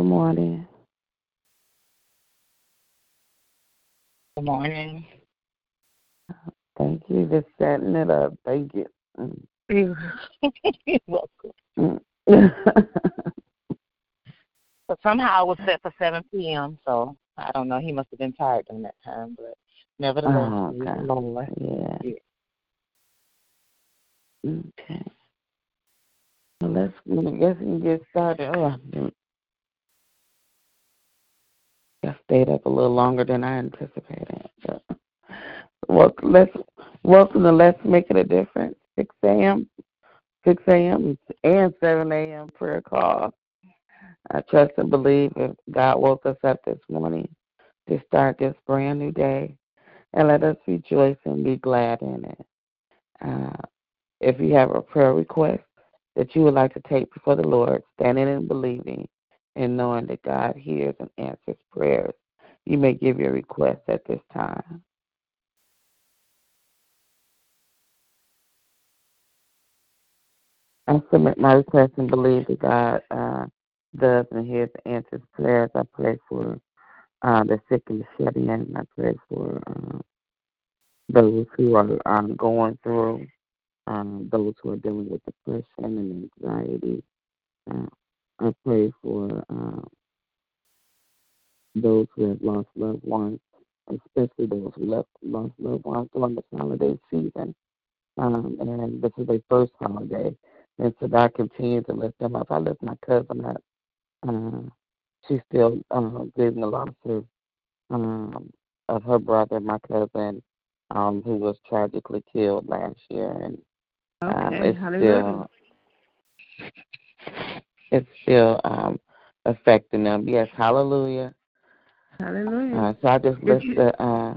Good morning. Good morning. Thank you for setting it up. Thank you. You're welcome. But somehow it was set for 7 p.m., so I don't know. He must have been tired during that time, but nevertheless, Oh, okay. Lord. yeah. Yeah. Okay. Well, let's. I guess we can get started. Oh, I stayed up a little longer than I anticipated. But, well, let's welcome to Let's Make It a Difference. 6 a.m. 6 a.m. and 7 a.m. prayer call. I trust and believe that God woke us up this morning to start this brand new day, and let us rejoice and be glad in it. Uh, if you have a prayer request that you would like to take before the Lord, standing and believing and knowing that God hears and answers prayers, you may give your request at this time. I submit my request and believe that God uh, does and hears and answers prayers. I pray for uh, the sick and the shut in. I pray for uh, those who are um, going through, um, those who are dealing with depression and anxiety. Uh, I pray for uh, those who have lost loved ones, especially those who left, lost loved ones during this holiday season. Um, and this is their first holiday. And so God continues to lift them up. I lift my cousin up. Uh, she's still uh, grieving the loss of, um, of her brother, my cousin, um, who was tragically killed last year. And um, it's hallelujah. still it's still um, affecting them. Yes, hallelujah. Hallelujah. Uh, so I just If lift the uh,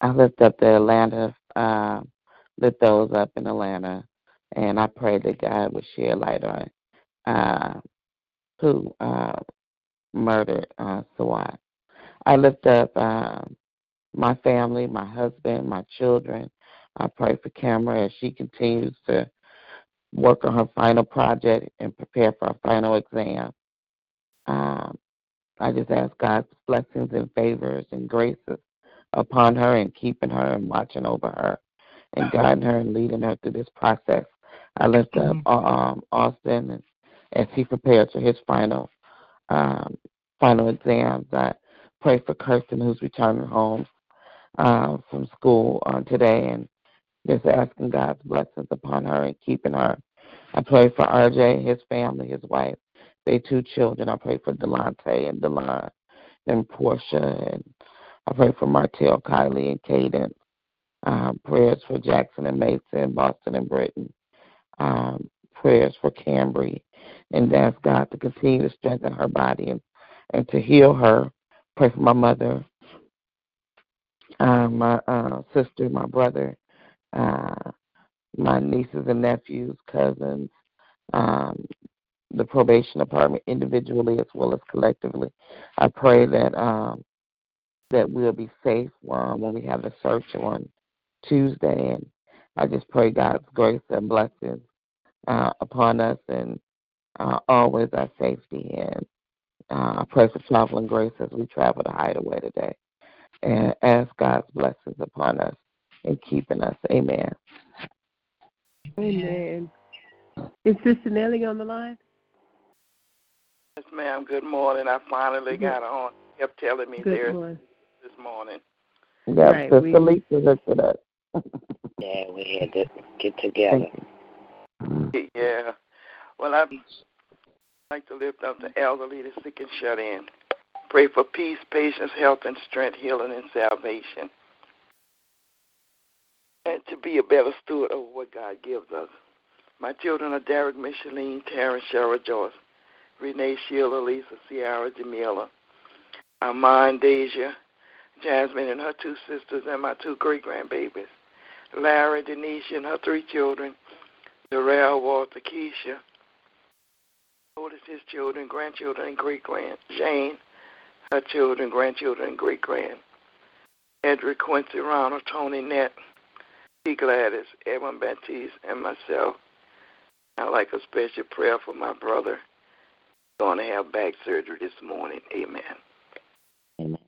I lift up the Atlanta, uh, lift those up in Atlanta, and I pray that God would share light on uh, who uh, murdered uh, Sawat. I lift up uh, my family, my husband, my children. I pray for Cameron as she continues to work on her final project and prepare for her final exam. Um, I just ask God's blessings and favors and graces upon her and keeping her and watching over her and guiding her and leading her through this process. I lift up um, Austin as, as he prepares for his final um, final exams. I pray for Kirsten who's returning home uh, from school uh, today and just asking God's blessings upon her and keeping her. I pray for RJ, his family, his wife, their two children. I pray for Delante and Delon and Portia and I pray for Martell, Kylie, and Caden. Um, prayers for Jackson and Mason, Boston and Britain. Um, prayers for Cambry. And ask God to continue to strengthen her body and, and to heal her. Pray for my mother, uh, my uh, sister, my brother, uh, my nieces and nephews, cousins, um, the probation department individually as well as collectively. I pray that um, that we'll be safe um, when we have the search on Tuesday. And I just pray God's grace and blessings uh, upon us and uh, always our safety. And uh, I pray for traveling grace as we travel to Hideaway today. And ask God's blessings upon us and keeping us. Amen. Amen. Is Sister Nellie on the line? Yes, ma'am. Good morning. I finally Good- got on. Kept telling me Good there morning. this morning. Yeah, Right, Sister we- Lisa hooked it up. Yeah, we had to get together. Thank you. Yeah. Well, I'd like to lift up the elderly, the sick, and shut in. Pray for peace, patience, health, and strength, healing, and salvation. And to be a better steward of what God gives us. My children are Derek, Micheline, Terrence, Cheryl, Joyce, Renee, Sheila, Lisa, Ciara, Jamila, Armand, Deja, Jasmine and her two sisters, and my two great grandbabies. Larry, Denise, and her three children, Darrell, Walter, Keisha, Otis, his children, grandchildren, and great grand, Jane, her children, grandchildren, and great grand, Edric, Quincy, Ronald, Tony, Nett, T. Gladys, Edwin Baptiste, and myself. I'd like a special prayer for my brother. Going to have back surgery this morning. Amen. Amen.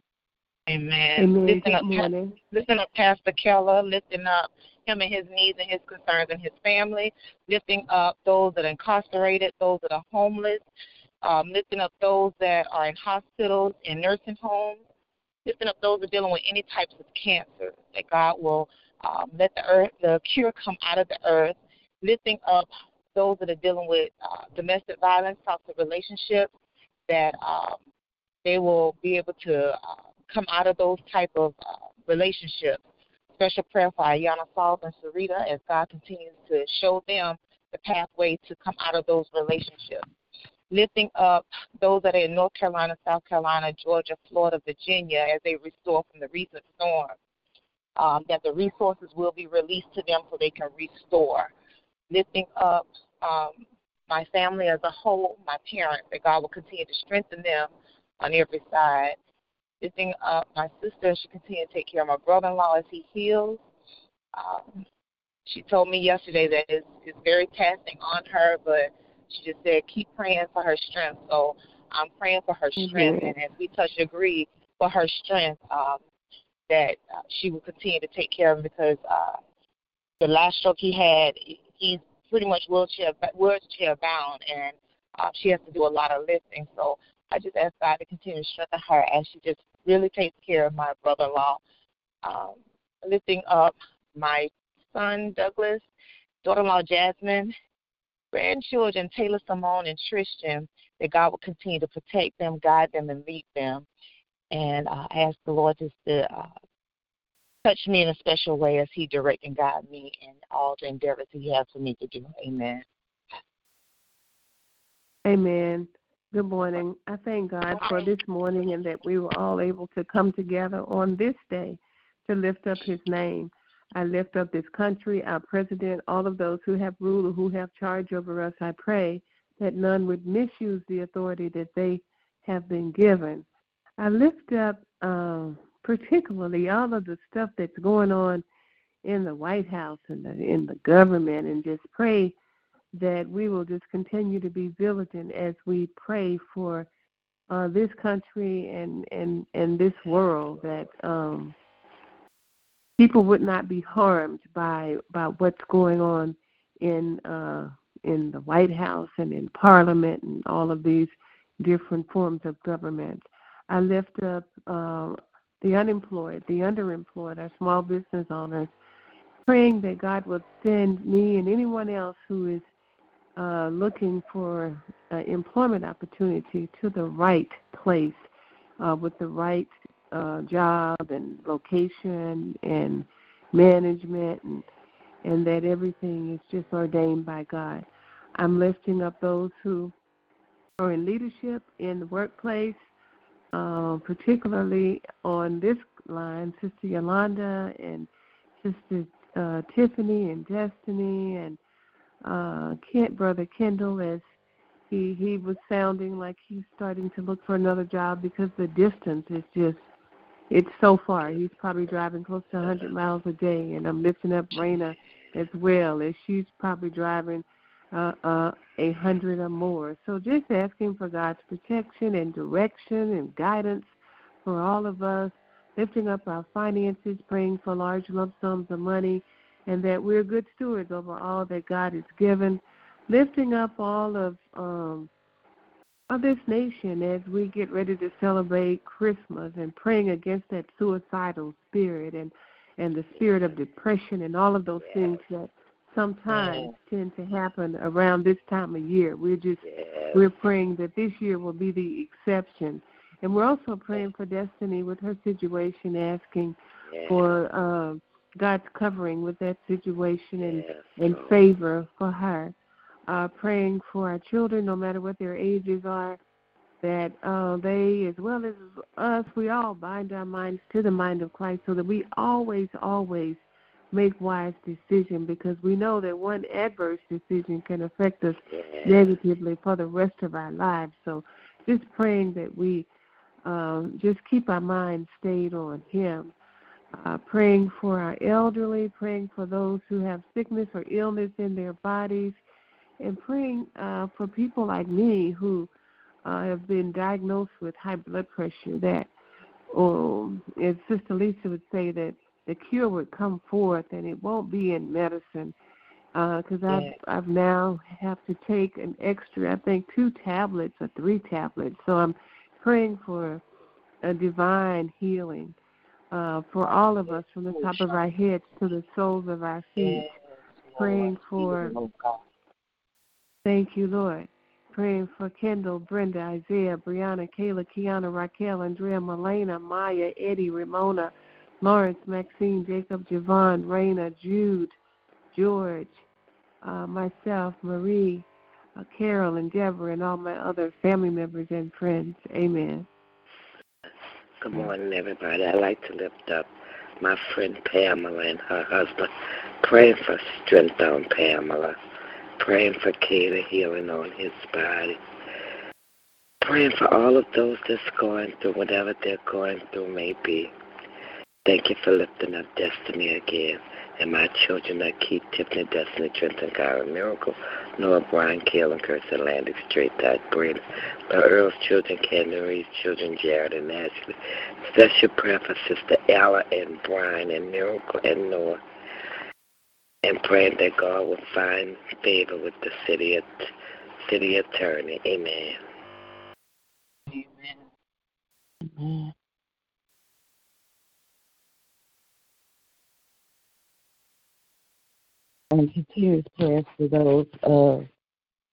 Amen. Amen. Lifting Good up, morning. lifting up Pastor Keller, lifting up him and his needs and his concerns and his family, lifting up those that are incarcerated, those that are homeless, um, lifting up those that are in hospitals and nursing homes, lifting up those that are dealing with any types of cancer, that God will um, let the earth, the cure come out of the earth, lifting up those that are dealing with uh, domestic violence, toxic relationships, that um, they will be able to uh, come out of those type of uh, relationships. Special prayer for Ayana Falls and Sarita as God continues to show them the pathway to come out of those relationships. Lifting up those that are in North Carolina, South Carolina, Georgia, Florida, Virginia as they restore from the recent storm. Um, that the resources will be released to them so they can restore. Lifting up um, my family as a whole, my parents, that God will continue to strengthen them on every side. Lifting up my sister she continues to take care of my brother in law as he heals. Um, she told me yesterday that it's, it's very taxing on her, but she just said keep praying for her strength. So I'm praying for her strength, Mhm. and as we touch agree for her strength, um, that uh, she will continue to take care of him because uh, the last stroke he had, he's pretty much wheelchair wheelchair bound, and uh, she has to do a lot of lifting. So I just ask God to continue to strengthen her as she just really takes care of my brother-in-law, um, lifting up my son Douglas, daughter-in-law Jasmine, grandchildren Taylor Simone and Tristan. That God will continue to protect them, guide them, and lead them. And uh, I ask the Lord just to uh, touch me in a special way as He direct and guide me in all the endeavors He has for me to do. Amen. Amen. Good morning. I thank God for this morning and that we were all able to come together on this day to lift up His name. I lift up this country, our president, all of those who have rule or who have charge over us. I pray that none would misuse the authority that they have been given. I lift up um, particularly all of the stuff that's going on in the White House and the, in the government, and just pray that we will just continue to be vigilant as we pray for uh, this country and, and, and this world that um, people would not be harmed by by what's going on in uh, in the White House and in Parliament and all of these different forms of government. I lift up uh, the unemployed, the underemployed, our small business owners, praying that God would send me and anyone else who is uh, looking for uh, employment opportunity to the right place uh, with the right uh, job and location and management and and that everything is just ordained by God. I'm lifting up those who are in leadership in the workplace, uh, particularly on this line, Sister Yolanda and Sister uh, Tiffany and Destiny and uh, Kent, Brother Kendall, as he he was sounding like he's starting to look for another job because the distance is just it's so far. He's probably driving close to 100 miles a day, and I'm lifting up Raina as well, as she's probably driving uh, uh, a hundred or more. So just asking for God's protection and direction and guidance for all of us, lifting up our finances, praying for large lump sums of money, and that we're good stewards over all that God has given, lifting up all of um, of this nation as we get ready to celebrate Christmas and praying against that suicidal spirit and and the spirit of depression and all of those things that sometimes tend to happen around this time of year. We're just we're praying that this year will be the exception. And we're also praying for Destiny with her situation, asking for uh, God's covering with that situation and, and favor for her. Uh, praying for our children, no matter what their ages are, that uh, they, as well as us, we all bind our minds to the mind of Christ so that we always, always make wise decision because we know that one adverse decision can affect us negatively for the rest of our lives. So just praying that we um, just keep our minds stayed on Him. Uh, praying for our elderly, praying for those who have sickness or illness in their bodies, and praying uh, for people like me who uh, have been diagnosed with high blood pressure. That, um, as Sister Lisa would say, that the cure would come forth, and it won't be in medicine. Because uh, I've I've now have to take an extra, I think, two tablets or three tablets. So I'm praying for a divine healing uh, for all of us, from the top of our heads to the soles of our feet. Praying for. Thank you, Lord. Praying for Kendall, Brenda, Isaiah, Brianna, Kayla, Kiana, Raquel, Andrea, Melena, Maya, Eddie, Ramona, Lawrence, Maxine, Jacob, Javon, Raina, Jude, George, uh, myself, Marie, uh, Carol, and Deborah, and all my other family members and friends. Amen. Good morning, everybody. I'd like to lift up my friend Pamela and her husband, praying for strength on Pamela, praying for Kayla healing on his body, praying for all of those that's going through whatever they're going through may be. Thank you for lifting up Destiny again and my children that keep Tiffany, Destiny, Trenton, Kyra, Miracle, Noah, Brian, Kale, and Kirsten, Atlantic, Straight, Dot, Brenda, the Earl's children, Candace children, Jared and Ashley. Special prayer for Sister Ella and Brian and Miracle and Noah. And praying that God will find favor with the city, city attorney. Amen. Amen. Amen. And continuous prayers for those of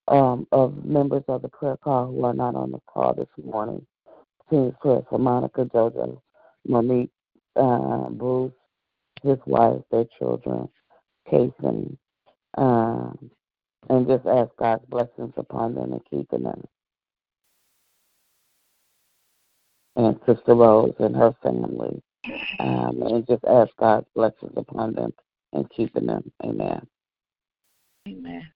um, of members of the prayer call who are not on the call this morning. Continuous prayers for Monica, Jojo, Monique, uh, Bruce, his wife, their children, Kason, um, and just ask God's blessings upon them and keeping them. And Sister Rose and her family, um, and just ask God's blessings upon them and keeping them. Amen. Amen.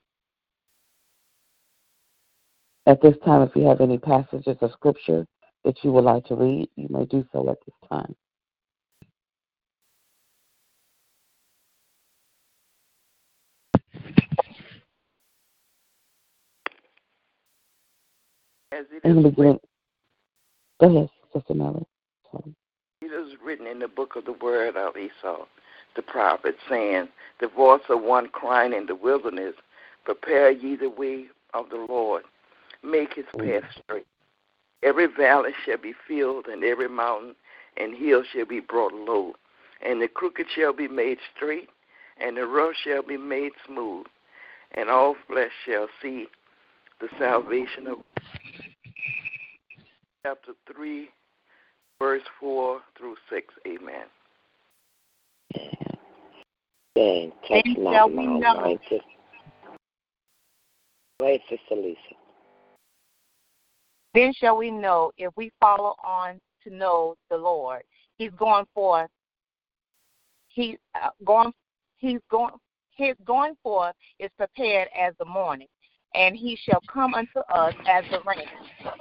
At this time, if you have any passages of Scripture that you would like to read, you may do so at this time. As it In the is beginning, go ahead, Sister Nellie. It is written in the book of the word of Esaias, the prophet, saying, The voice of one crying in the wilderness, Prepare ye the way of the Lord, make his path straight. Every valley shall be filled, and every mountain and hill shall be brought low, and the crooked shall be made straight, and the rough shall be made smooth, and all flesh shall see the salvation of chapter 3, verse 4 through 6. Amen. And touch Then not shall my we know. anointed. Wait, Sister Lisa. Then shall we know if we follow on to know the Lord. He's going forth. He uh, going. He's going. His going forth is prepared as the morning, and he shall come unto us as the rain,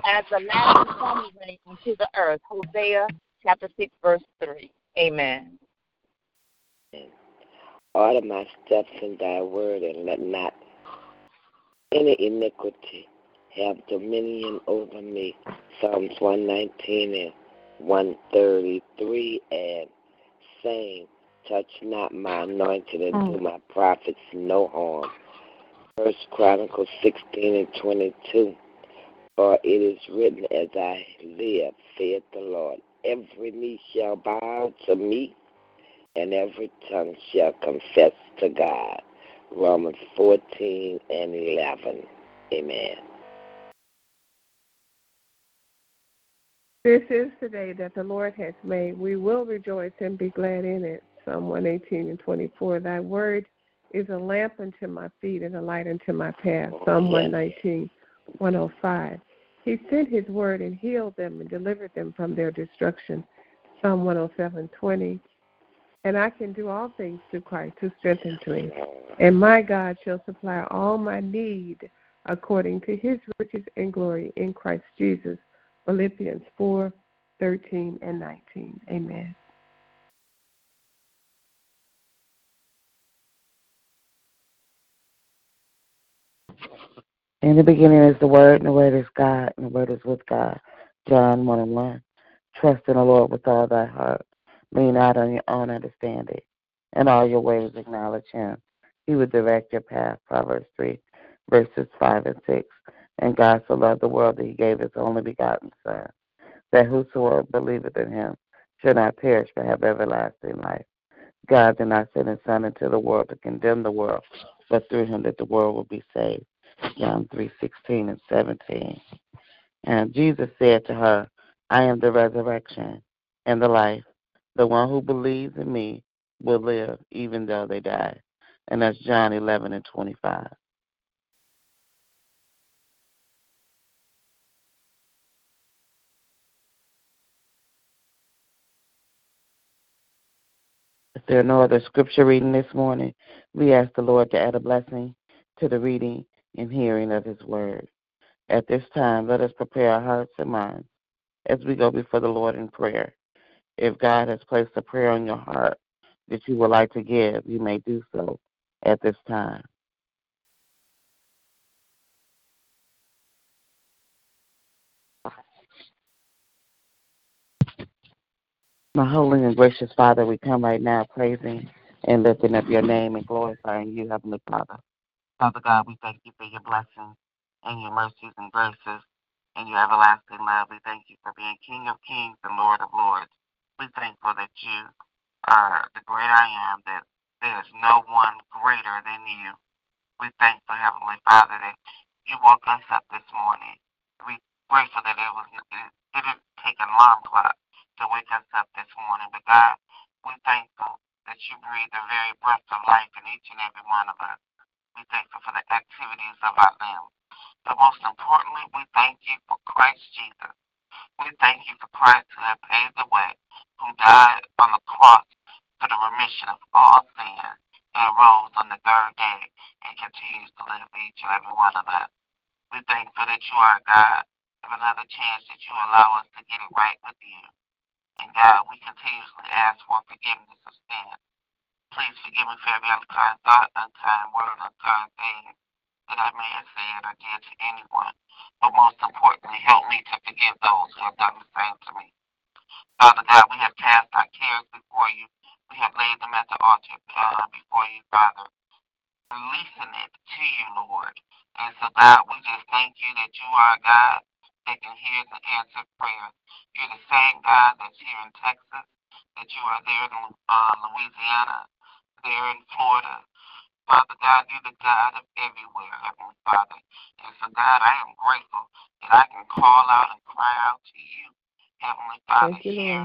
as the last and stormy rain unto the earth. Hosea chapter six verse three. Amen. Order my steps in thy word, and let not any iniquity have dominion over me. Psalms 119 and 133 and saying, Touch not my anointed and do mm. my prophets no harm. First Chronicles 16 and 22. For it is written, As I live, saith the Lord, every knee shall bow to me, and every tongue shall confess to God. Romans 14 and 11. Amen. This is the day that the Lord has made. We will rejoice and be glad in it. Psalm 118 and 24. Thy word is a lamp unto my feet and a light unto my path. Oh, Psalm 119, 105. He sent his word and healed them and delivered them from their destruction. Psalm 107, 20. And I can do all things through Christ who strengthens me. And my God shall supply all my need according to his riches and glory in Christ Jesus. Philippians 4, 13 and 19. Amen. In the beginning is the Word, and the Word is God, and the Word is with God. John 1 and 1. Trust in the Lord with all thy heart. Lean not on your own understanding. In all your ways acknowledge him. He will direct your path. Proverbs 3, verses 5 and 6. And God so loved the world that he gave his only begotten Son, that whosoever believeth in him should not perish but have everlasting life. God did not send his Son into the world to condemn the world, but through him that the world will be saved. John 3:16 and 17. And Jesus said to her, I am the resurrection and the life. The one who believes in me will live even though they die. And that's John 11 and 25. If there are no other scripture reading this morning, we ask the Lord to add a blessing to the reading and hearing of his word. At this time, let us prepare our hearts and minds as we go before the Lord in prayer. If God has placed a prayer on your heart that you would like to give, you may do so at this time. My holy and gracious Father, we come right now praising and lifting up your name and glorifying you, Heavenly Father. Father God, we thank you for your blessings and your mercies and graces and your everlasting love. We thank you for being King of kings and Lord of lords. We thankful that you are the great I am, that there is no one greater than you. We thankful, Heavenly Father, that you woke us up this morning. We grateful that it was it didn't take an alarm clock to wake us up this morning. But God, we're thankful that you breathe the very breath of life in each and every one of us. We're thankful for the activities of our limbs. But most importantly, we thank you for Christ Jesus. We thank you for Christ who has paved the way, who died on the cross for the remission of all sin and rose on the third day and continues to live each and every one of us. We thankful that you are God of another chance that you allow us to get it right with you. And God, we continuously ask for forgiveness of sin. Please forgive me for every unkind thought, unkind word, unkind thing that I may have said or did to anyone. But most importantly, help me to forgive those who have done the same to me. Father God, we have cast our cares before you. We have laid them at the altar uh, before you, Father, releasing it to you, Lord. And so, God, we just thank you that you are a God that can hear the answer prayer. You're the same God that's here in Texas, that you are there in uh, Louisiana, there in Florida. Father God, you're the God of everywhere, Heavenly Father. And so, God, I am grateful that I can call out and cry out to you, Heavenly Father, you, here.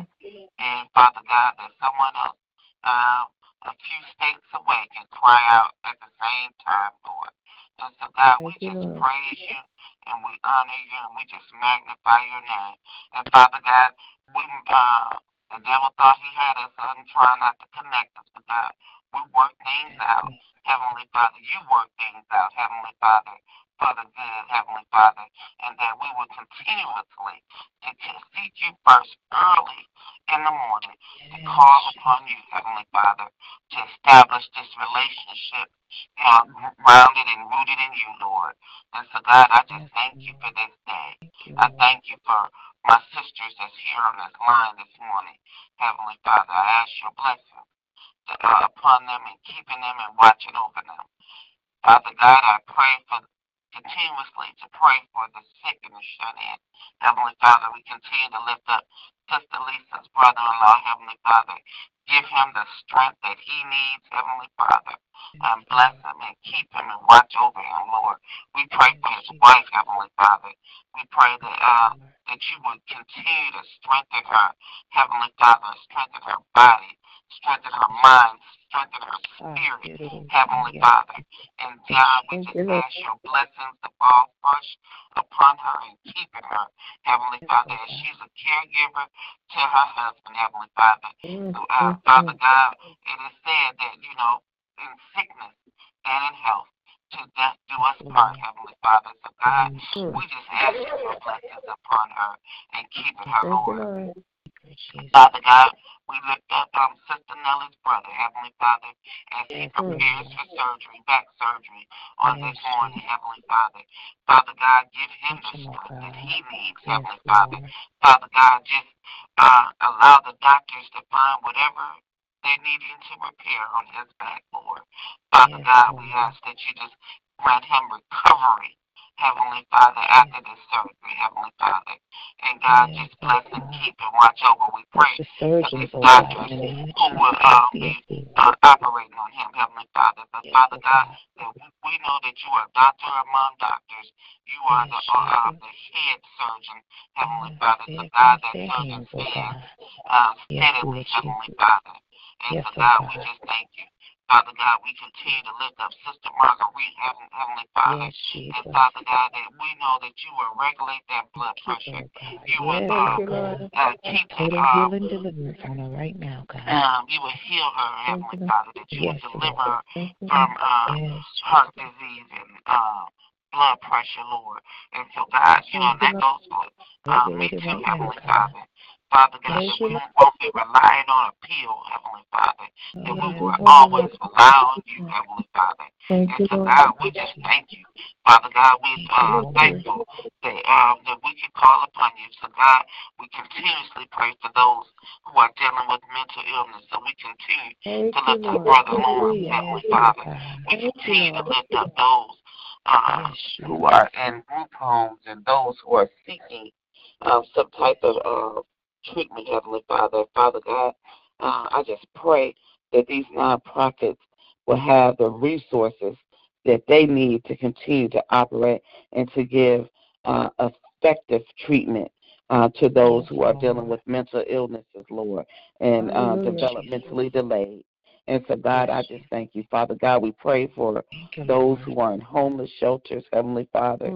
And Father God, that someone else uh, a few states away can cry out at the same time, Lord. And so, God, Thank we you, just Lord. praise you and we honor you and we just magnify your name. And Father God, we uh the devil thought he had us and trying not to connect us, but God, we work things out. Heavenly Father, you work things out, Heavenly Father, for the good, Heavenly Father, and that we will continuously to seek you first early in the morning to call upon you, Heavenly Father, to establish this relationship uh, grounded and rooted in you, Lord. And so, God, I just thank you for this day. I thank you for my sisters that's here on this line this morning. Heavenly Father, I ask your blessing uh, upon them and keeping them and watching over them. Father God, I pray for continuously to pray for the sick and the shut in. Heavenly Father, we continue to lift up Sister Lisa's brother in law, Heavenly Father. Give him the strength that he needs, Heavenly Father. And bless him and keep him and watch over him, Lord. We pray for his wife, Heavenly Father. We pray that uh, that you would continue to strengthen her, Heavenly Father, strengthen her body, strengthen her mind, strengthen her spirit, Heavenly Father. And God, we just ask your blessings to fall fresh upon her and keeping her, Heavenly Father, as she's a caregiver to her husband, Heavenly Father. Mm, Uh, mm, Father mm. God, it is said that, you know, in sickness and in health, to death do us part, Heavenly Father. So, God, we just ask your blessings upon her and keeping her, Lord. Lord. Father God, We lift up um, Sister Nellie's brother, Heavenly Father, as he prepares for surgery, back surgery on this morning, Heavenly Father. Father God, give him the strength that he needs, Heavenly Father. Father God, just uh, allow the doctors to find whatever they're needing to repair on his back, Lord. Father God, we ask that you just grant him recovery Heavenly Father, after this surgery, Heavenly Father. And God, just bless and keep and watch over. We pray for these doctors who will uh, be uh, operating on him, Heavenly Father. But Father God, that we know that you are a doctor among doctors. You are the, uh, the head surgeon, Heavenly Father. So God, that surgeon stands uh, steadily, Heavenly Father. And so God, we just thank you. Father God, we continue to lift up Sister Marguerite, Heavenly, Heavenly Father. Yes, and Father God, that we know that you will regulate that blood pressure. You will yes, uh, uh, keep Total uh, healing deliverance on her right now, God. Um, you will heal her, Heavenly Father, that you yes, will deliver her from uh, yes. heart disease and uh, blood pressure, Lord. And so, God, you know, that goes for uh, me too, Heavenly Father. Father God, that we won't be relying on a pill, Heavenly Father, that we will always rely on you, Heavenly Father. And so, God, we just thank you. Father God, we are uh, thankful that, um, that we can call upon you. So, God, we continuously pray for those who are dealing with mental illness. So we continue to lift up Brother Lawrence, Heavenly Father. We continue to lift up those uh, who are in group homes and those who are seeking um, some type of uh, treatment, Heavenly Father. Father God, uh, I just pray that these nonprofits will have the resources that they need to continue to operate and to give uh, effective treatment uh, to those who are dealing with mental illnesses, Lord, and uh, developmentally delayed. And so, God, I just thank you. Father God, we pray for those who are in homeless shelters, Heavenly Father.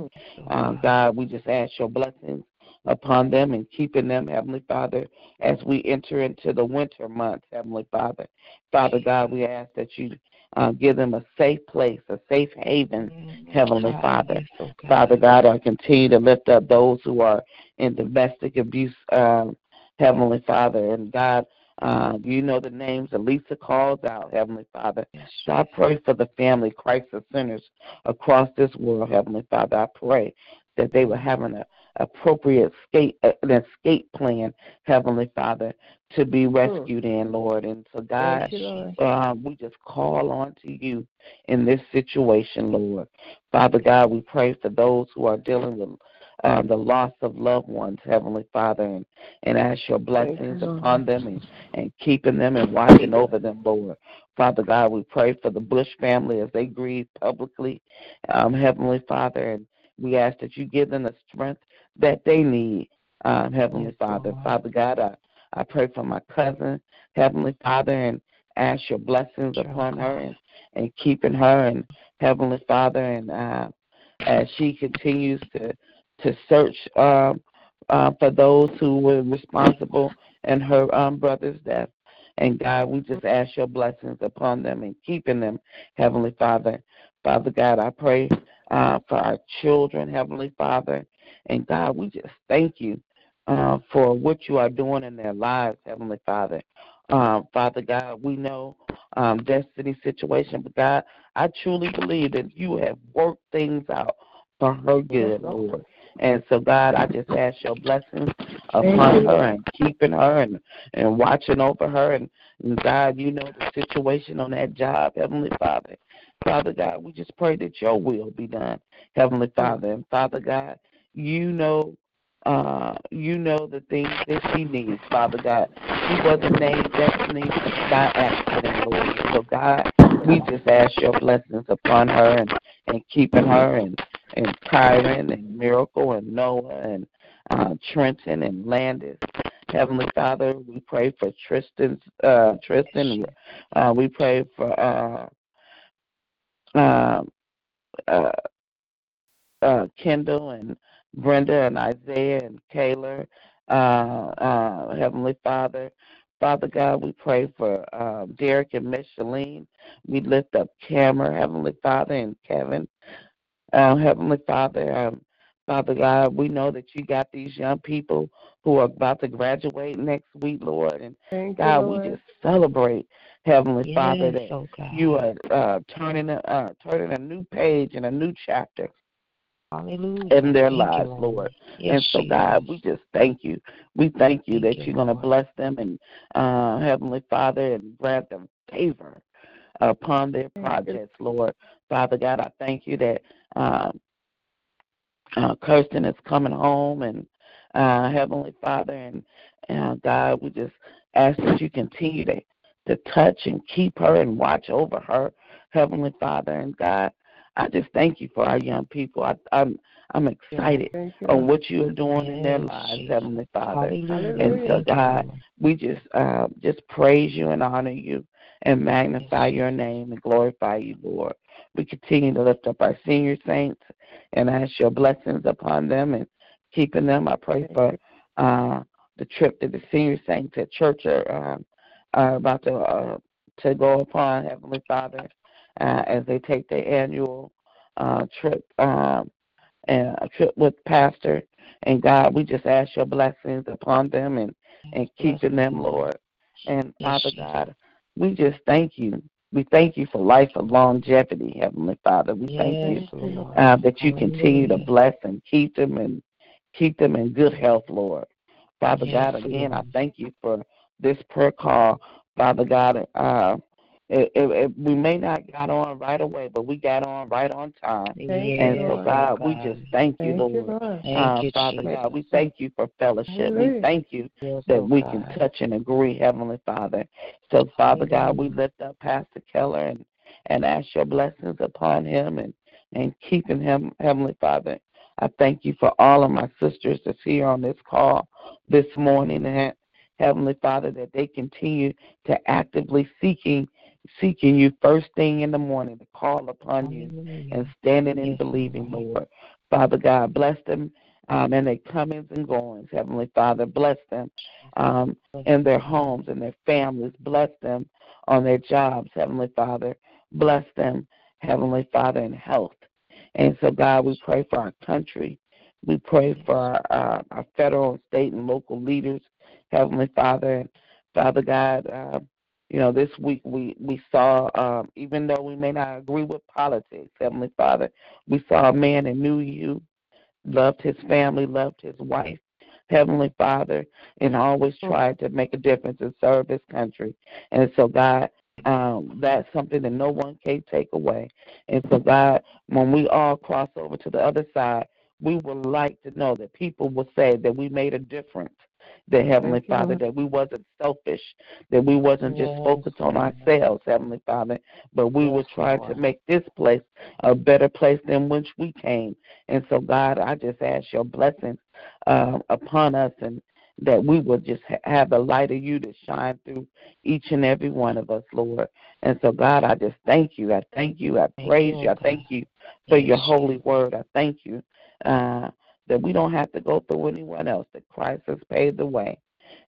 Uh, God, we just ask your blessings upon them and keeping them, Heavenly Father, as we enter into the winter months, Heavenly Father. Father God, we ask that you uh, give them a safe place, a safe haven, mm-hmm. Heavenly Father. Father God, I continue to lift up those who are in domestic abuse, um, Heavenly Father. And God, uh, you know the names that Lisa calls out, Heavenly Father. So I pray for the family crisis centers across this world, Heavenly Father. I pray that they will have an appropriate escape, uh, an escape plan, Heavenly Father, to be hmm. rescued in, Lord. And so, God, you, uh, we just call on to you in this situation, Lord. Father God, we pray for those who are dealing with uh, the loss of loved ones, Heavenly Father, and, and ask your blessings upon them and, and keeping them and watching over them, Lord. Father God, we pray for the Bush family as they grieve publicly, um, Heavenly Father, and we ask that you give them the strength that they need, um, Heavenly Father. Father God, I, I pray for my cousin, Heavenly Father, and ask your blessings upon her and, and keeping her and Heavenly Father and uh, as she continues to to search um, uh, for those who were responsible in her um, brother's death. And God, we just ask your blessings upon them and keeping them, Heavenly Father. Father God, I pray uh, for our children, Heavenly Father. And God, we just thank you uh, for what you are doing in their lives, Heavenly Father. Um, Father God, we know um, destiny situation, but God, I truly believe that you have worked things out for her good, Lord. And so, God, I just ask your blessings upon her and keeping her and, and watching over her. And, and God, you know the situation on that job, Heavenly Father. Father God, we just pray that your will be done, Heavenly Father. And Father God, you know uh, you know the things that she needs, Father God. She wasn't named destiny by accident, Lord. So God, we just ask your blessings upon her and, and keeping her and, and Kyron and Miracle and Noah and uh, Trenton and Landis. Heavenly Father, we pray for Tristan's uh, Tristan. Uh, we pray for uh, uh, uh, uh, Kendall and Brenda and Isaiah and Kayla, uh, uh, Heavenly Father. Father God, we pray for um, Derek and Micheline. We lift up Cameron, Heavenly Father, and Kevin. Uh, Heavenly Father, um, Father God, we know that you got these young people who are about to graduate next week, Lord. And Thank God, you, we just celebrate, Heavenly Yes, Father, that oh you are uh, turning a, uh, turning a new page and a new chapter Hallelujah. in their Thank you, lives, Lord. Yes, and so, God, we just thank you. We thank you Thank that you, you're going to bless them and uh, Heavenly Father and grant them favor upon their projects, Lord. Father God, I thank you that um, uh, Kirsten is coming home and uh, Heavenly Father and uh, God, we just ask that you continue to to touch and keep her and watch over her, Heavenly Father and God. I just thank you for our young people. I, I'm I'm excited Thank on what you are doing in their lives, Heavenly Father. Hallelujah. And so, God, we just uh, just praise you and honor you and magnify Yes, your name and glorify you, Lord. We continue to lift up our senior saints and ask your blessings upon them and keeping them. I pray for uh, the trip that the senior saints at church are, um, are about to uh, to go upon, Heavenly Father, uh, as they take their annual uh, trip um, and a trip with Pastor. And God, we just ask your blessings upon them and, and keeping them, Lord. And Father God, we just thank you. We thank you for life of longevity, Heavenly Father. We thank you uh, that you continue to bless and keep them and keep them in good health, Lord. Father God, again, I thank you for this prayer call. Father God, uh, it, it, it, we may not got on right away, but we got on right on time. Thank And you, so, Lord. God, we just thank you, Thank you, Lord. Lord. Thank Uh, you, Father Jesus. God, we thank you for fellowship. We thank you Yes, that we God. can touch and agree, Heavenly Father. So, Father God, we lift up Pastor Keller and, and ask your blessings upon him and, and keeping him, Heavenly Father. I thank you for all of my sisters that's here on this call this morning, and Heavenly Father, that they continue to actively seeking seeking you first thing in the morning to call upon you and standing and believing, Lord. Father God, bless them um, and their comings and goings. Heavenly Father, bless them um, in their homes and their families. Bless them on their jobs, Heavenly Father. Bless them, Heavenly Father, in health. And so, God, we pray for our country. We pray for our, uh, our federal, state, and local leaders, Heavenly Father. And Father God, uh, you know, this week we we saw, um, even though we may not agree with politics, Heavenly Father, we saw a man that knew you, loved his family, loved his wife, Heavenly Father, and always tried to make a difference and serve his country. And so, God, um, that's something that no one can take away. And so, God, when we all cross over to the other side, we would like to know that people will say that we made a difference. That Heavenly Father, that we wasn't selfish, that we wasn't just focused on ourselves, Heavenly Father, but we Yes, were trying to make this place a better place than which we came. And so, God, I just ask your blessings uh, upon us and that we will just ha- have the light of you to shine through each and every one of us, Lord. And so, God, I just thank you. I thank you. I praise you, you. I oh thank you for Yes, your holy word. I thank you uh, that we don't have to go through anyone else, that Christ has paved the way.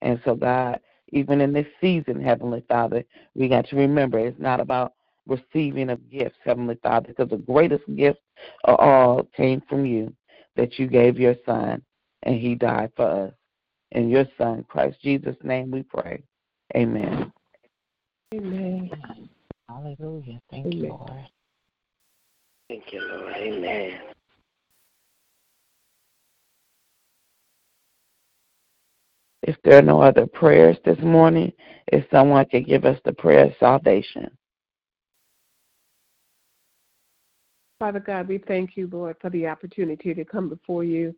And so, God, even in this season, Heavenly Father, we got to remember it's not about receiving of gifts, Heavenly Father, because the greatest gift of all came from you, that you gave your Son, and He died for us. In your Son, Christ Jesus' name, we pray. Amen. Amen. Hallelujah. Thank you, Lord. Thank you, Lord. Amen. If there are no other prayers this morning, if someone could give us the prayer of salvation. Father God, we thank you, Lord, for the opportunity to come before you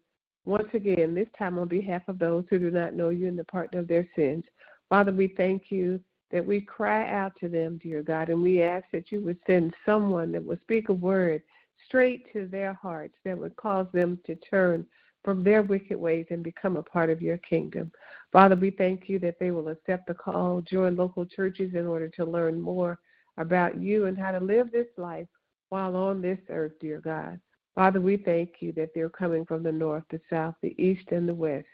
once again, this time on behalf of those who do not know you and the pardon of their sins. Father, we thank you that we cry out to them, dear God, and we ask that you would send someone that would speak a word straight to their hearts that would cause them to turn from their wicked ways and become a part of your kingdom. Father, we thank you that they will accept the call, join local churches in order to learn more about you and how to live this life while on this earth, dear God. Father, we thank you that they're coming from the north, the south, the east, and the west.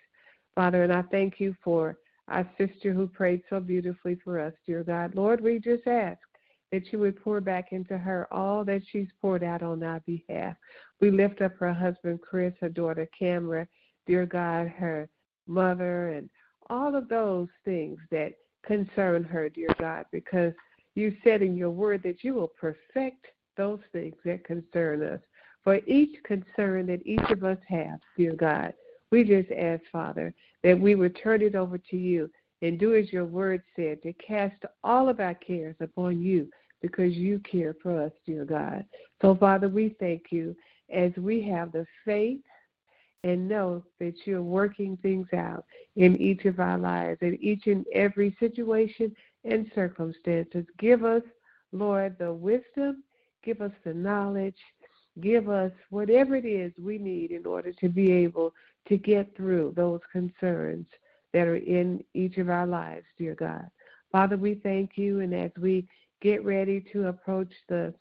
Father, and I thank you for our sister who prayed so beautifully for us, dear God. Lord, we just ask that you would pour back into her all that she's poured out on our behalf. We lift up her husband, Chris, her daughter, Cameron, dear God, her mother, and all of those things that concern her, dear God, because you said in your word that you will perfect those things that concern us. For each concern that each of us have, dear God, we just ask, Father, that we would turn it over to you and do as your word said, to cast all of our cares upon you because you care for us, dear God. So, Father, we thank you as we have the faith and know that you're working things out in each of our lives, in each and every situation and circumstances. Give us, Lord, the wisdom, give us the knowledge, give us whatever it is we need in order to be able to get through those concerns that are in each of our lives, dear God. Father, we thank you, and as we get ready to approach the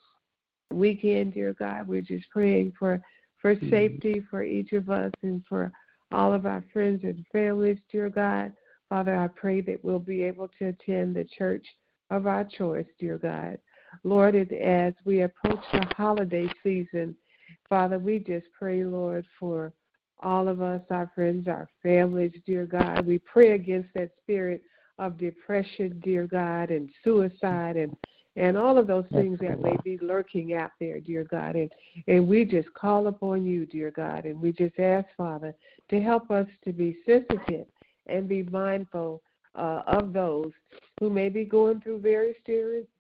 weekend, dear God, we're just praying for for mm-hmm. safety for each of us and for all of our friends and families, dear God. Father, I pray that we'll be able to attend the church of our choice, dear God. Lord, as we approach the holiday season, Father, we just pray, Lord, for all of us, our friends, our families, dear God. We pray against that spirit of depression, dear God, and suicide and and all of those things that may be lurking out there, dear God. And, and we just call upon you, dear God, and we just ask, Father, to help us to be sensitive and be mindful uh, of those who may be going through various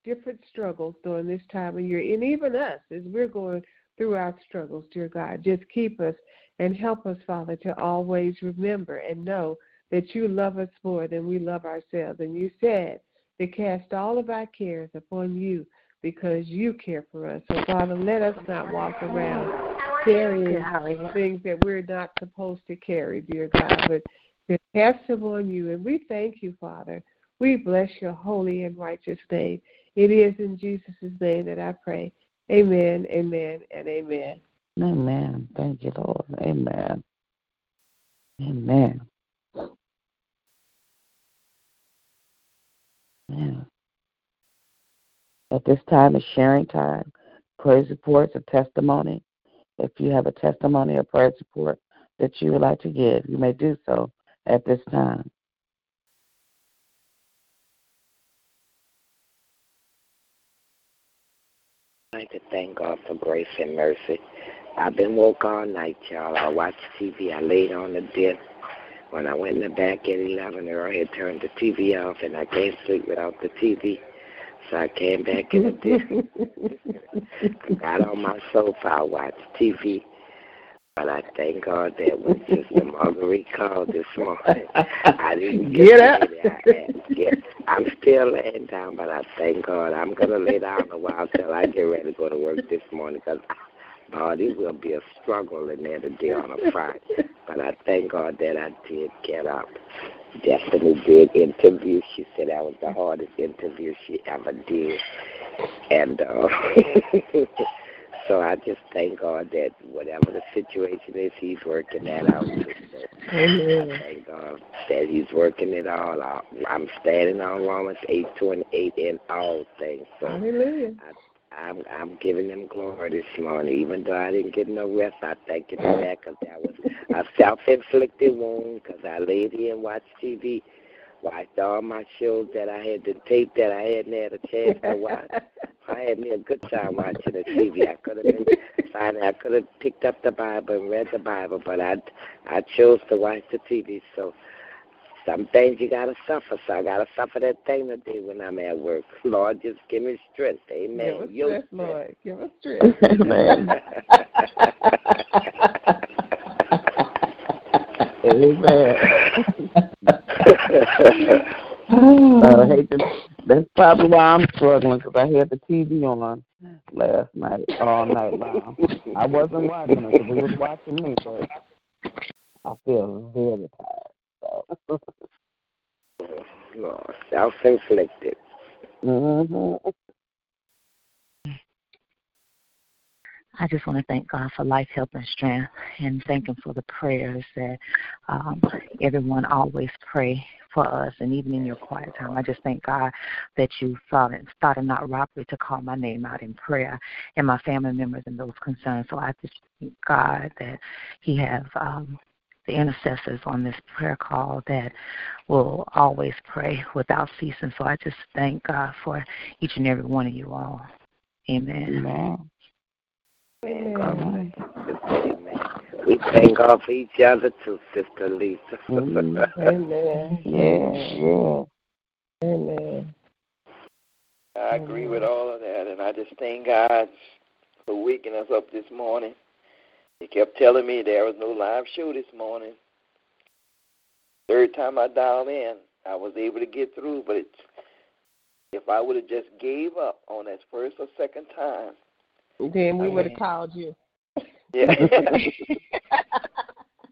different struggles during this time of year, and even us as we're going through our struggles, dear God. Just keep us and help us, Father, to always remember and know that you love us more than we love ourselves. And you said to cast all of our cares upon you because you care for us. So, Father, let us not walk around carrying things that we're not supposed to carry, dear God, but to cast them on you. And we thank you, Father. We bless your holy and righteous name. It is in Jesus' name that I pray. Amen, amen, and amen. Amen. Thank you, Lord. Amen. Amen. At this time is sharing time. Praise reports, a testimony. If you have a testimony or praise report that you would like to give, you may do so at this time. I'd like to thank God for grace and mercy. I've been woke all night, y'all. I watched TV. I laid on the bed. When I went in the back at 11, Earl had turned the TV off, and I can't sleep without the TV. So I came back in the bed. Got on my sofa, I watched TV. But I thank God that when Sister Marguerite called this morning, I didn't get, get up. Get, I'm still laying down, but I thank God. I'm going to lay down a while till I get ready to go to work this morning because God, it will be a struggle in there today on a Friday. But I thank God that I did get up. Destiny did interview. She said that was the hardest interview she ever did. And uh, so I just thank God that whatever the situation is, He's working that out. Amen. I thank God that He's working it all out. I'm standing on Romans 8 28 in all things. So Hallelujah. I I'm I'm giving them glory this morning, even though I didn't get no rest. I thank you for that because that was a self-inflicted wound. Because I laid here and watched TV, watched all my shows that I had to tape that I hadn't had a chance to watch. I had me a good time watching the TV. I could have been fine. I could have picked up the Bible and read the Bible, but I I chose to watch the TV. So some things you gotta suffer, so I gotta suffer that thing today when I'm at work. Lord, just give me strength. Amen. Give us strength, Lord. Give us strength. Amen. Amen. I hate to, that's probably why I'm struggling because I had the TV on last night, all night long. I wasn't watching it because it was watching me, but I feel very tired. Lord, self-inflicted. Mm-hmm. I just want to thank God for life, health, and strength, and thank Him for the prayers that um, everyone always pray for us, and even in your quiet time. I just thank God that you thought it, thought it not robbery to call my name out in prayer, and my family members and those concerned. So I just thank God that He have um, the intercessors on this prayer call that will always pray without ceasing. So I just thank God for each and every one of you all. Amen. Amen. Amen. Amen. We thank God for each other too, Sister Lisa. Mm-hmm. Amen. Yeah, yeah. Amen. I agree with all of that, and I just thank God for waking us up this morning. He kept telling me there was no live show this morning. Third time I dialed in, I was able to get through, but it's, if I would have just gave up on that first or second time, Then we would have called you. yeah.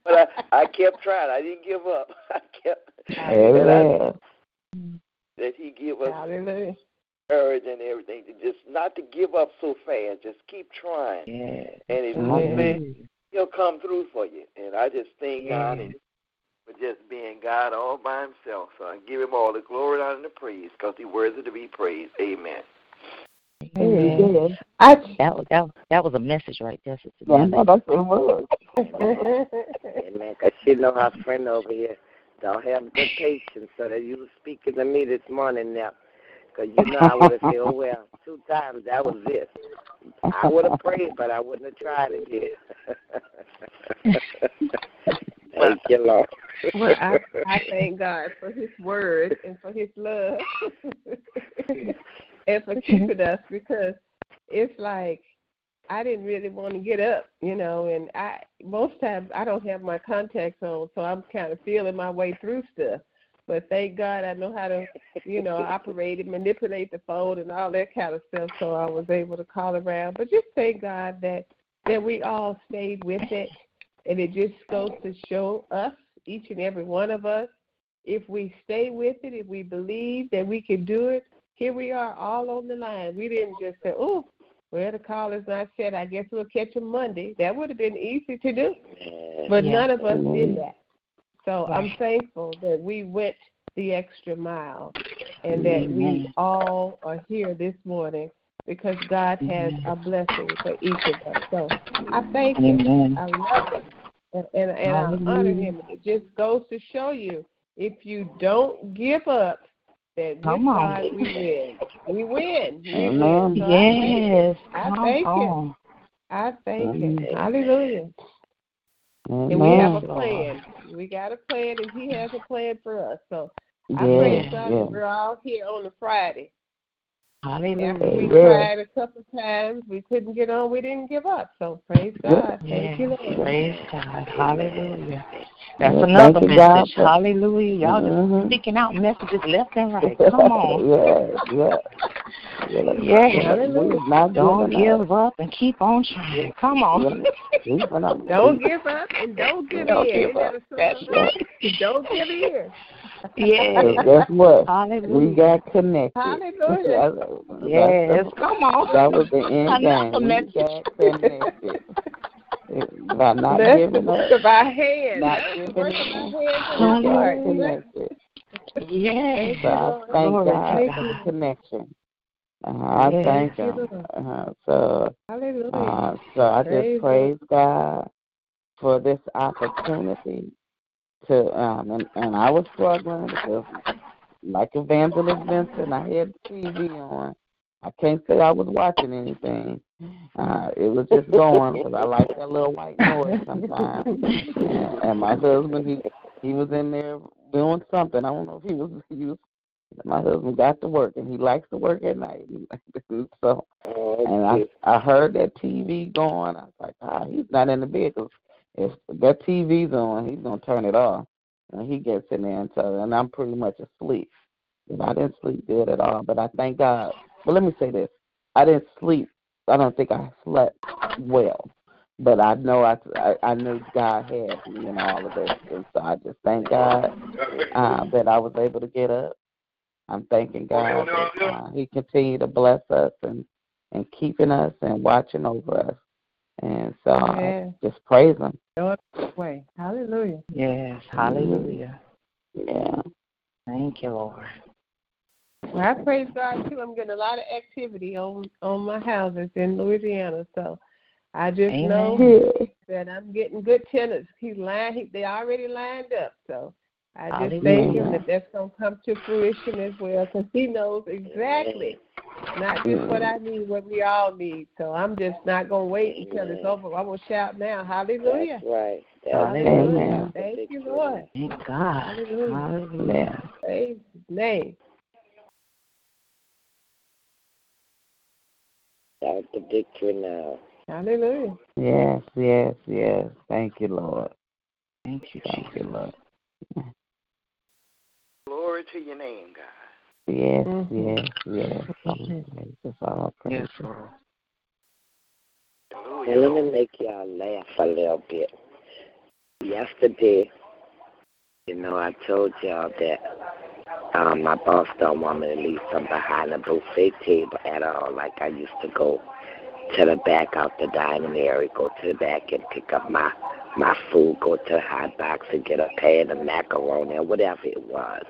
but I, I kept trying. I didn't give up. I kept. And I, Amen. that He give us Hallelujah. Courage and everything to just not to give up so fast. Just keep trying, Yeah. and it Amen. He'll come through for you. And I just thank God Yeah. and for just being God all by Himself. So I give Him all the glory honor, and the praise because He's worthy to be praised. Amen. Amen. I That was that, was- that was a message right there, Sister Yeah, Nellie. no, that's what it was. Amen. Because she know our friend over here don't have good patience, so that you was speaking to me this morning now. Because you know I would have said, oh, well, two times, that was it. I would have prayed, but I wouldn't have tried again. Thank you, Lord. well, I, I thank God for His word and for His love and for keeping us because it's like I didn't really want to get up, you know, and I most times I don't have my contacts on, so I'm kind of feeling my way through stuff. But thank God I know how to, you know, operate and manipulate the phone and all that kind of stuff. So I was able to call around. But just thank God that that we all stayed with it, and it just goes to show us, each and every one of us, if we stay with it, if we believe that we can do it. Here we are, all on the line. We didn't just say, "Oh, well, the call is not set. I guess we'll catch him Monday." That would have been easy to do. But Yeah. none of us did that. So I'm thankful that we went the extra mile and that we all are here this morning because God has a blessing for each of us. So I thank Him. I love Him. And, and, and I honor Him. It just goes to show you if you don't give up, that Come on. We win. We win. We Amen. win. So I thank Him. Yes. I thank him. on. I thank Him. Mhm. Hallelujah. And we have a plan. We got a plan, and He has a plan for us. So I Yeah, praise God yeah. that we're all here on a Friday. After Hallelujah. we Amen. tried a couple times, we couldn't get on. We didn't give up. So praise God. Thank you, Lord. Praise God. Hallelujah. That's Yeah, another you, God, message. Hallelujah. Y'all just Mhm. speaking out messages left and right. Come on. yeah, yeah. Yeah. Yeah. Hallelujah. We're Don't giving up. give up and keep on trying. Come on. Yeah. Keeping up. Don't give up and don't give Don't in. give up. That's right. Don't give in. Yes. Because guess what? We got connected. Hallelujah. Yes. that's- Come on. That was the end Another game. We got connected. By not Bless the giving work up. of our hands. Not Bless giving up. our hands and We our connected. Yes. So I thank Glory to God for the connection. Uh, I Yes. thank Him. Uh, so, Hallelujah. uh, so I just praise God for this opportunity to, um, and, and I was struggling because, like Evangelist Vincent, I had the TV on. I can't say I was watching anything. Uh, it was just going because I like that little white noise sometimes. And, and my husband, he he was in there doing something. I don't know if he was he was. My husband got to work, and he likes to work at night. so, Oh, and I. I heard that TV going. I was like, ah, he's not in the bed 'cause if that TV's on, he's gonna turn it off, and he gets in there and so, and I'm pretty much asleep. And I didn't sleep good at all, but I thank God. Well, let me say this: I didn't sleep. I don't think I slept well, but I know I I, I knew God had me in all of this, and so I just thank God uh, that I was able to get up. I'm thanking God that uh, He continued to bless us and and keeping us and watching over us. And so yeah. just praise Him. Way. Hallelujah. Yes. Hallelujah. Yeah. Thank you, Lord. Well, I praise God too. I'm getting a lot of activity on on my houses in Louisiana, so I just Amen. know that I'm getting good tenants. He's lined. He, they already lined up, so I just Hallelujah. thank him that that's gonna come to fruition as well, because he knows exactly not just what I need, what we all need. So I'm just not gonna wait until it's over. I'm gonna shout now. Hallelujah. That's right. Hallelujah. Thank you, Lord. Thank God. Hallelujah. Hallelujah. Praise his name. Shout the victory now. Hallelujah. Yes, yes, yes. Thank you, Lord. Thank you, Thank you, Lord. Glory to your name, God. Yes, yes, yes. Jesus, all praise. Yes, Lord. And let me make y'all laugh a little bit. Yesterday, you know, I told y'all that um, my boss don't want me to leave from behind the buffet table at all. Like I used to go to the back out the dining area, go to the back and pick up my my food, go to hot box and get a pan of macaroni or whatever it was.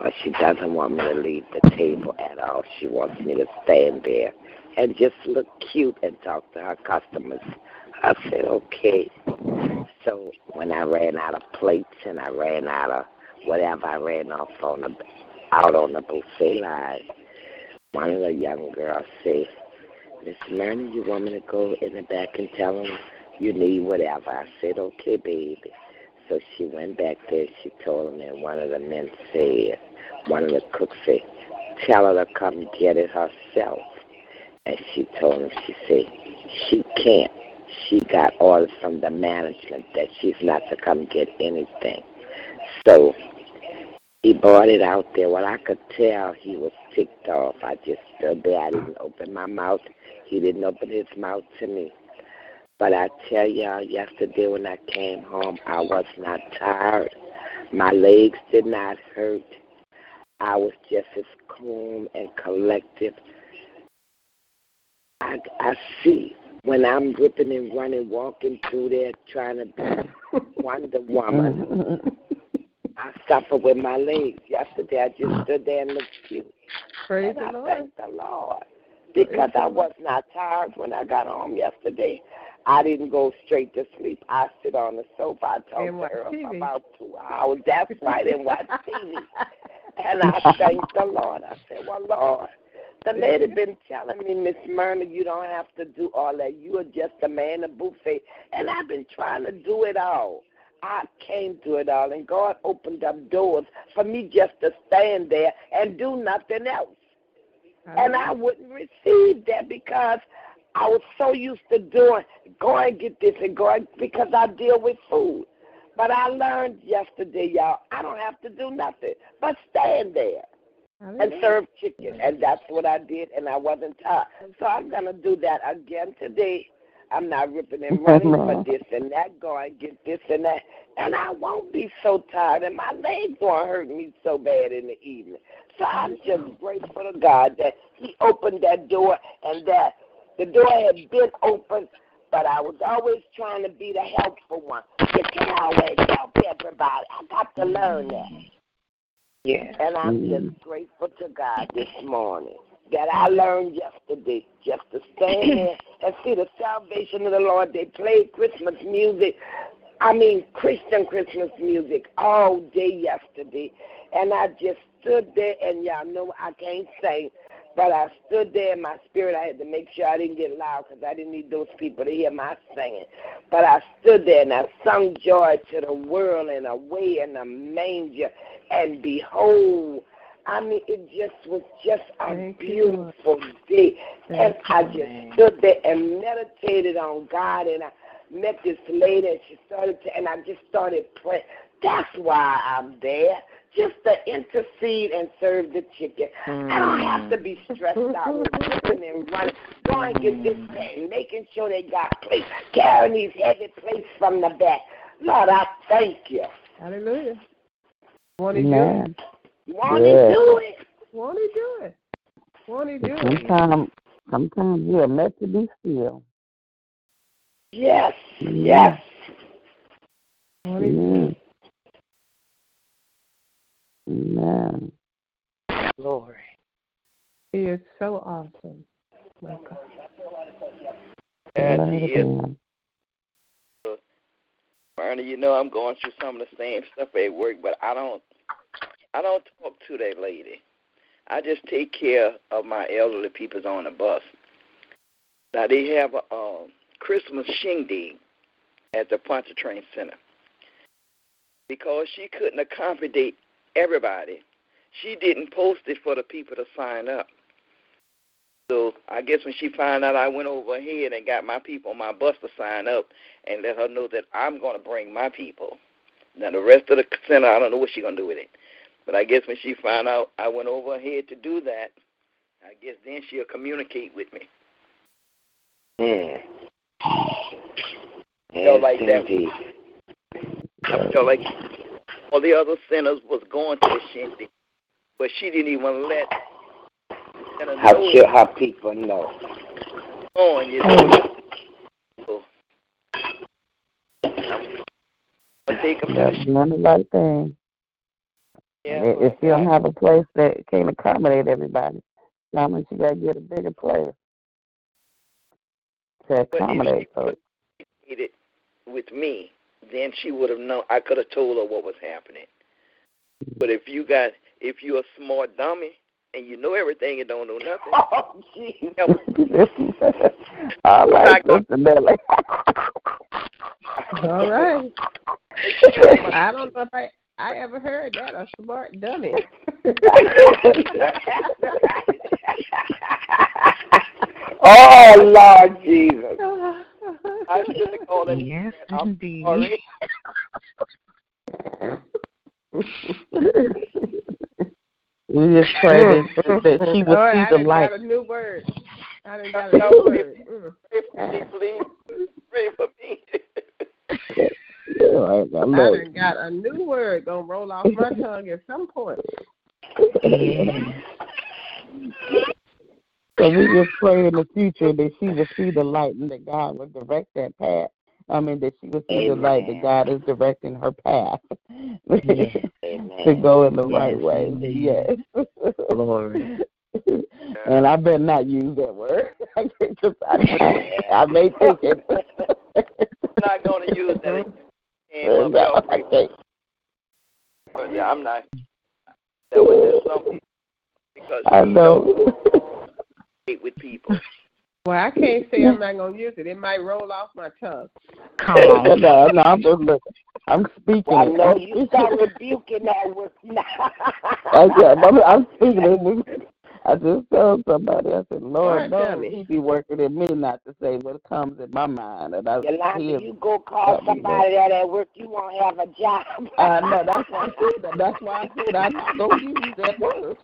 But she doesn't want me to leave the table at all. She wants me to stand there and just look cute and talk to her customers. I said, okay. So when I ran out of plates and I ran out of whatever I ran off on the out on the buffet line, one of the young girls said, Miss Myrna, you want me to go in the back and tell them you need whatever? I said, okay, baby. So she went back there. She told him, and one of the men said, one of the cooks said, tell her to come get it herself. And she told him, she said, she can't. She got orders from the management that she's not to come get anything. So he brought it out there. Well, I could tell he was ticked off. I just stood there. I didn't open my mouth. He didn't open his mouth to me. But I tell y'all, yesterday when I came home, I was not tired. My legs did not hurt. I was just as calm and collected. I, I see when I'm ripping and running, walking through there, trying to be Wonder Woman. I suffer with my legs. Yesterday, I just stood there and looked cute. Praise and the I Lord. Thank the Lord. Because I was not tired when I got home yesterday. I didn't go straight to sleep. I sit on the sofa. I talked to her for about two hours. That's right, and watch TV. and I thank the Lord. I said, Well, Lord, the lady been telling me, Miss Myrna, you don't have to do all that. You are just a man of buffet. And I've been trying to do it all. I came to it all, and God opened up doors for me just to stand there and do nothing else. And I wouldn't receive that because I was so used to doing, go and get this and go and, because I deal with food. But I learned yesterday, y'all, I don't have to do nothing but stand there and serve chicken. And that's what I did, and I wasn't tired. So I'm going to do that again today. I'm not ripping and running for this and that, go and get this and that. And I won't be so tired, and my legs won't hurt me so bad in the evening. So I'm just grateful to God that He opened that door and that the door had been open, but I was always trying to be the helpful one. You can't always help everybody. I got to learn that. Yeah. And I'm mm-hmm. just grateful to God this morning that I learned yesterday just to stand there and see the salvation of the Lord. They played Christmas music. I mean, Christian Christmas music all day yesterday. And I just stood there, and y'all know I can't sing, but I stood there in my spirit. I had to make sure I didn't get loud because I didn't need those people to hear my singing. But I stood there and I sung joy to the world and away in the manger. And behold, I mean, it just was just a Thank beautiful day. Thank and I just stood there and meditated on God. And I met this lady, and she started to, and I just started praying. That's why I'm there just to intercede and serve the chicken. Mm. I don't have to be stressed out with ripping and running, going to get this thing, making sure they got plates, carrying these heavy plates from the back. Lord, I thank you. Hallelujah. Want to do it? Want to do it? Want to do it? Want to do it? Sometimes, sometimes you're meant to be still. Yes, yes. Amen. Amen. Glory. He is so awesome. My God. And Lord he of is, God. You know I'm going through some of the same stuff at work, but I don't I don't talk to that lady. I just take care of my elderly people on the bus. Now they have a um, Christmas shindig at the Pontchartrain Center. Because she couldn't accommodate everybody, she didn't post it for the people to sign up. So I guess when she found out I went over ahead and got my people on my bus to sign up and let her know that I'm going to bring my people. Now the rest of the center, I don't know what she's going to do with it. But I guess when she found out I went over ahead to do that, I guess then she'll communicate with me. Mm. Yes, like that. I felt like all the other centers was going to the shindig, but she didn't even let let her How should her people know? on, you oh. know. So, I'm gonna take them That's the doing the right thing. yeah, if you don't have a place that can accommodate everybody, that means you gotta get a bigger place to accommodate folks. it with me, then she would have known. I could have told her what was happening. But if you got, if you're a smart dummy and you know everything and don't know nothing, Oh, jeez. All right, Not Sister Nellie. All right. I don't know if I, I ever heard that, a smart dummy. oh, Lord Jesus. Ah. I should have called it. Yes, I'm indeed. sorry. we just pray that, that she All will right, see I the done light. got a new word. I done got a new word. Pray for me, please. Pray for me. All right, now I look. done got a new word gonna roll off my tongue at some point. So we just pray in the future that she will see the light and that God will direct that path. I mean that she will see the light that God is directing her path Yes. to go in the Yes, right way. Yes. Glory. and I better not use that word. I, just, I, I may think it. I'm not going to use that. No, y'all I can't. But yeah, I'm not. That was just something because I know. Don't with people. Well, I can't say I'm not gonna use it. It might roll off my tongue. Come on. no, no, I'm just looking. I'm speaking Well, I know you speaking start it. rebuking that with oh, I said, I'm, I'm speaking it. I just told somebody, I said, Lord no, knows he be working in me not to say what comes in my mind. And I, he Yolanda, is, you go call somebody that at work, you won't have a job. I know, that's why I said that. That's why I said I'm not going to use that word.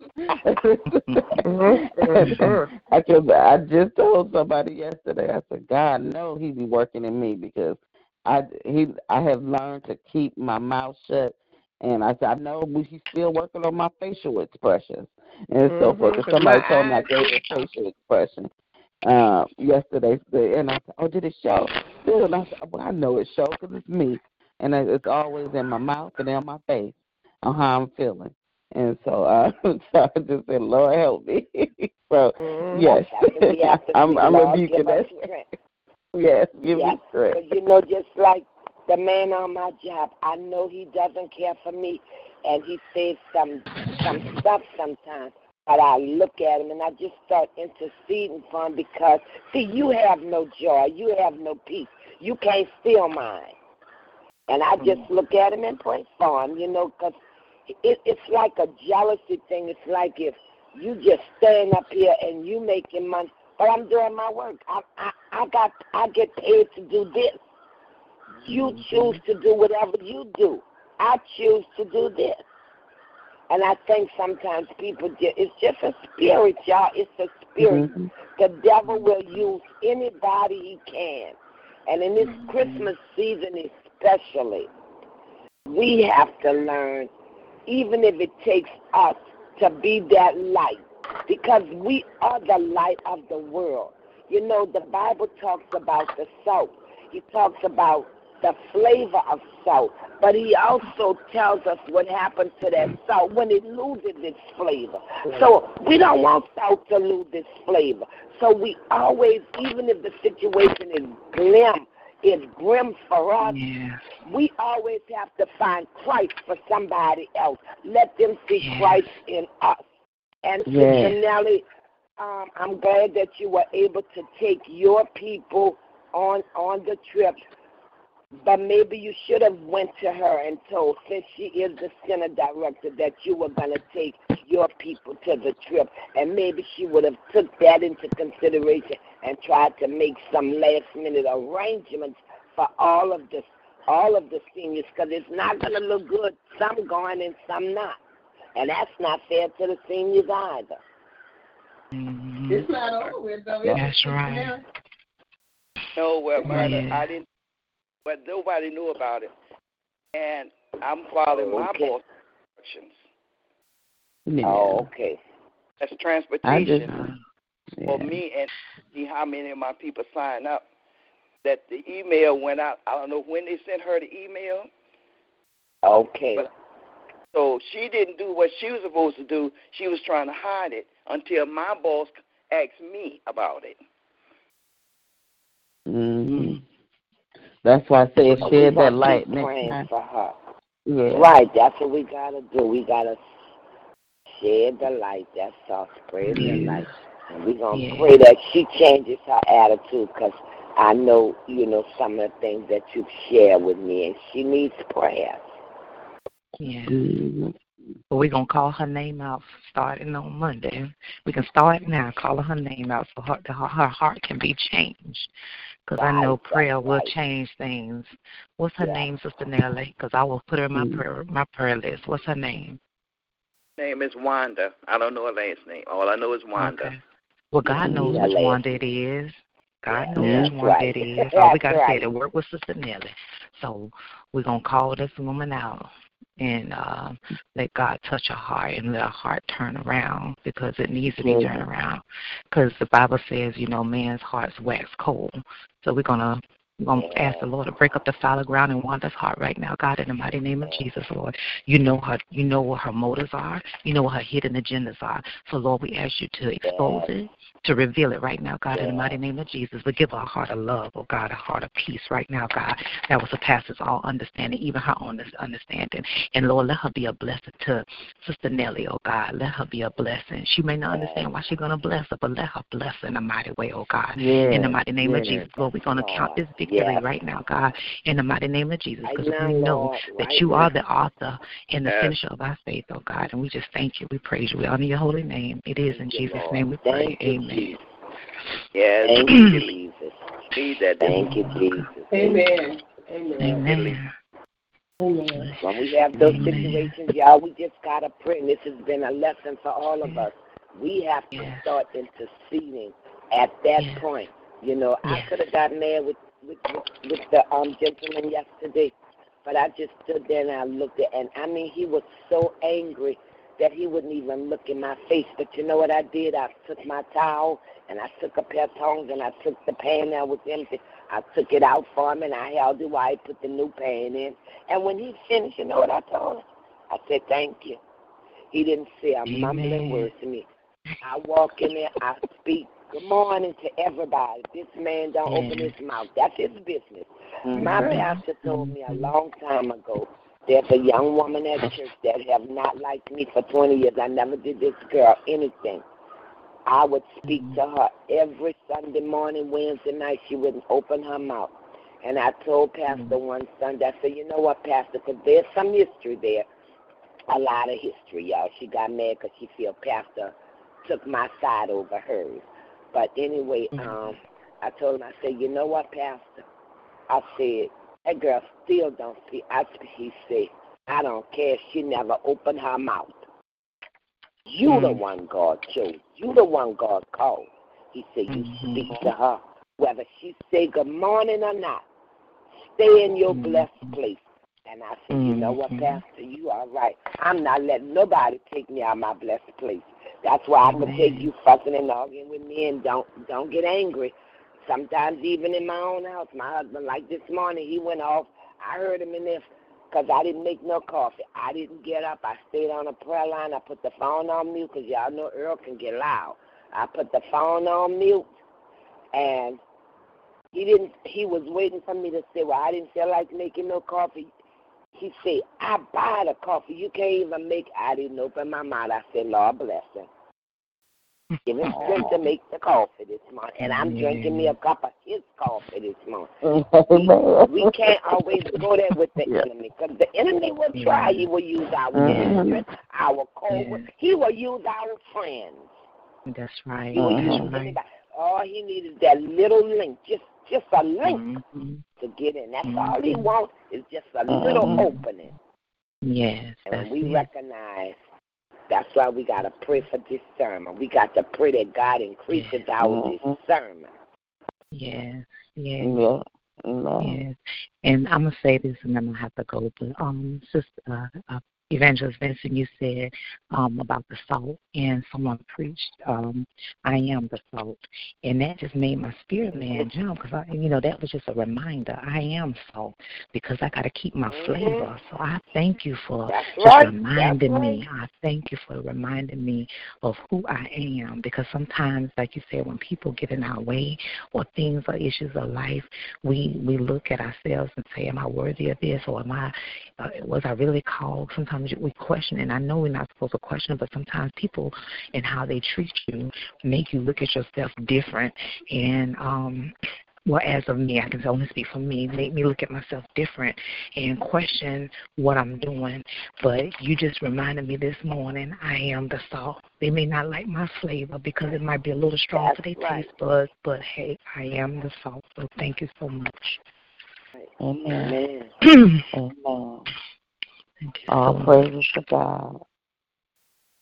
I, just, I just told somebody yesterday, I said, God know he be working in me because I, he, I have learned to keep my mouth shut. And I said, I know we- he's still working on my facial expressions and so Mhm, forth. 'cause somebody told me I gave a facial expression uh, yesterday, and I said, "Oh, did it show?" And I said, "Well, I know it shows because it's me, and it's always in my mouth and on my face on how I'm feeling." And so, uh, so I just said, "Lord, help me." so, Mhm. yes, That's what we have to I'm, I'm rebuking that. Yes, give Yeah, me strength. But you know, just like the man on my job, I know he doesn't care for me, and he says some some stuff sometimes. But I look at him and I just start interceding for him because, see, you have no joy, you have no peace, you can't steal mine. And I just mm. look at him and pray for him, you know, because it, it's like a jealousy thing. It's like if you just stand up here and you making money, but I'm doing my work. I I, I got I get paid to do this. You choose to do whatever you do. I choose to do this. And I think sometimes people just, it's just a spirit, y'all. It's a spirit. Mhm. The devil will use anybody he can. And in this Christmas season especially, we have to learn, even if it takes us to be that light, because we are the light of the world. You know, the Bible talks about the salt. he talks about the flavor of salt, but he also tells us what happens to that salt when it loses its flavor. So we don't want salt to lose its flavor. So we always, even if the situation is grim, is grim for us, Yeah. we always have to find Christ for somebody else. Let them see Yeah. Christ in us. And Yes. Sister Nellie, um, I'm glad that you were able to take your people on on the trip. But maybe you should have went to her and told, since she is the center director, that you were gonna take your people to the trip, and maybe she would have took that into consideration and tried to make some last minute arrangements for all of the all of the seniors, because it's not gonna look good. Some going and some not, and that's not fair to the seniors either. Mhm. It's not over with, though. That's right. Nellie? No, well, mother, Yeah. I didn't. But nobody knew about it, and I'm following my Okay. boss instructions. Yeah. Oh, okay. That's I transportation just, for yeah. me and see how many of my people sign up. That the email went out. I don't know when they sent her the email. Okay. But- So she didn't do what she was supposed to do. She was trying to hide it until my boss asked me about it. hmm That's why I say So we shed that light keep next time. for her. Yeah. Right, that's what we gotta do. We gotta shed the light. That's all. Spread the light, and we're gonna Yeah. pray that she changes her attitude. Cause I know, you know, some of the things that you've shared with me, and she needs prayer. Yeah. hmm But we're going to call her name out starting on Monday. We can start now, calling her name out so her, her, her heart can be changed. Because I know prayer that's will change things. What's her Yeah. name, Sister Nellie? Because I will put her in my Mhm. prayer my prayer list. What's her name? Name is Wanda. I don't know her last name. All I know is Wanda. Okay. Well, God Mhm. knows Yeah, which last Wanda it is. God knows Yeah. which that's Wanda right. it is. All we got to say right. is work with Sister Nellie. So we're going to call this woman out and uh, let God touch her heart and let her heart turn around because it needs to be turned around. Because the Bible says, you know, man's hearts wax cold. So we're going to we're going to ask the Lord to break up the fallow ground in Wanda's heart right now, God, in the mighty name of Jesus, Lord. You know her. You know what her motives are. You know what her hidden agendas are. So, Lord, we ask you to expose it, to reveal it right now, God, in the mighty name of Jesus. But give her a heart of love, oh God, a heart of peace right now, God, that will surpasses all understanding, even her own understanding. And Lord, let her be a blessing to Sister Nellie, oh God. Let her be a blessing. She may not understand why she's going to bless her, but let her bless her in a mighty way, oh God. In the mighty name of. Jesus, Lord, we're going to count this victory Yes. right now, God. In the mighty name of Jesus, because now, we know Lord, that right you now. are the author and the Yes. finisher of our faith, oh God. And we just thank you. We praise you. We honor your holy name. It is in Thank you, Jesus' Lord. name we pray. Thank you, Amen. Jesus. Yes, Thank you, Jesus. need that. Thank you, Jesus. Amen. Amen. Amen. Amen. When we have those Amen. situations, y'all, we just gotta pray. And this has been a lesson for all of us. We have to Yes. start interceding at that Yes. point. You know, I could have got mad with with, with with the um gentleman yesterday, but I just stood there and I looked at, and I mean, he was so angry that he wouldn't even look in my face. But you know what I did? I took my towel and I took a pair of tongs and I took the pan that was empty. I took it out for him and I held it while I put the new pan in. And when he finished, you know what I told him? I said, thank you. He didn't say a mumbling word to me. I walk in there, I speak good morning to everybody. This man don't open his mouth. That's his business. Mhm. My pastor told me a long time ago there's a young woman at church that have not liked me for 20 years. I never did this girl anything. I would speak Mhm. to her every Sunday morning, Wednesday night. She wouldn't open her mouth. And I told Pastor one Sunday, I said, you know what, Pastor, because there's some history there. A lot of history, y'all. She got mad because she feel Pastor took my side over hers. But anyway, Mhm. um, I told him, I said, you know what, Pastor? I said, that girl still don't see. I, he said, I don't care. She never opened her mouth. You the Mm. one God chose. You the one God called. He said, you Mhm. speak to her. Whether she say good morning or not, stay in your Mhm. blessed place. And I said, you know what, Mhm. Pastor? You are right. I'm not letting nobody take me out of my blessed place. That's why I can take you fussing and arguing with me and don't don't get angry. sometimes even in my own house. My husband, like this morning, he went off. I heard him in this because I didn't make no coffee. I didn't get up. I stayed on a prayer line. I put the phone on mute because y'all know Earl can get loud. I put the phone on mute, and he didn't. He was waiting for me to say, "Well, I didn't feel like making no coffee." He said, "I buy the coffee. You can't even make." I didn't open my mouth. I said, "Lord bless him." Give him strength to make the coffee this morning. And I'm drinking me a cup of his coffee this morning. We, we can't always go there with the yeah. enemy because the enemy will try. He will use our children, our co He will use our friends. That's right. He will use anybody. All he needs is that little link, just just a link mm-hmm. to get in. That's mm-hmm. all he wants is just a little mm-hmm. opening. Yes. And we it. recognize that's why we got to pray for discernment. We got to pray that God increases our mm-hmm. discernment. Yes, yes. Yeah. Yes. And I'm gonna say this, and then I have to go. But um, sister, uh, uh, Evangelist Vincent, you said um, about the salt, and someone preached, um, "I am the salt," and that just made my spirit man jump because I, you know, that was just a reminder. I am salt because I got to keep my mm-hmm. flavor. So I thank you for That's just right. reminding That's me. I thank you for reminding me of who I am because sometimes, like you said, when people get in our way or things or issues of life, we we look at ourselves and say, "Am I worthy of this?" or "Am I uh, was I really called?" Sometimes sometimes we question, and I know we're not supposed to question, but sometimes people and how they treat you make you look at yourself different. And um, well, as of me, I can only speak for me, make me look at myself different and question what I'm doing. But you just reminded me this morning, I am the salt. They may not like my flavor because it might be a little strong That's for their right. taste buds, but hey, I am the salt. So thank you so much. Amen. Amen. Amen. All praises to God.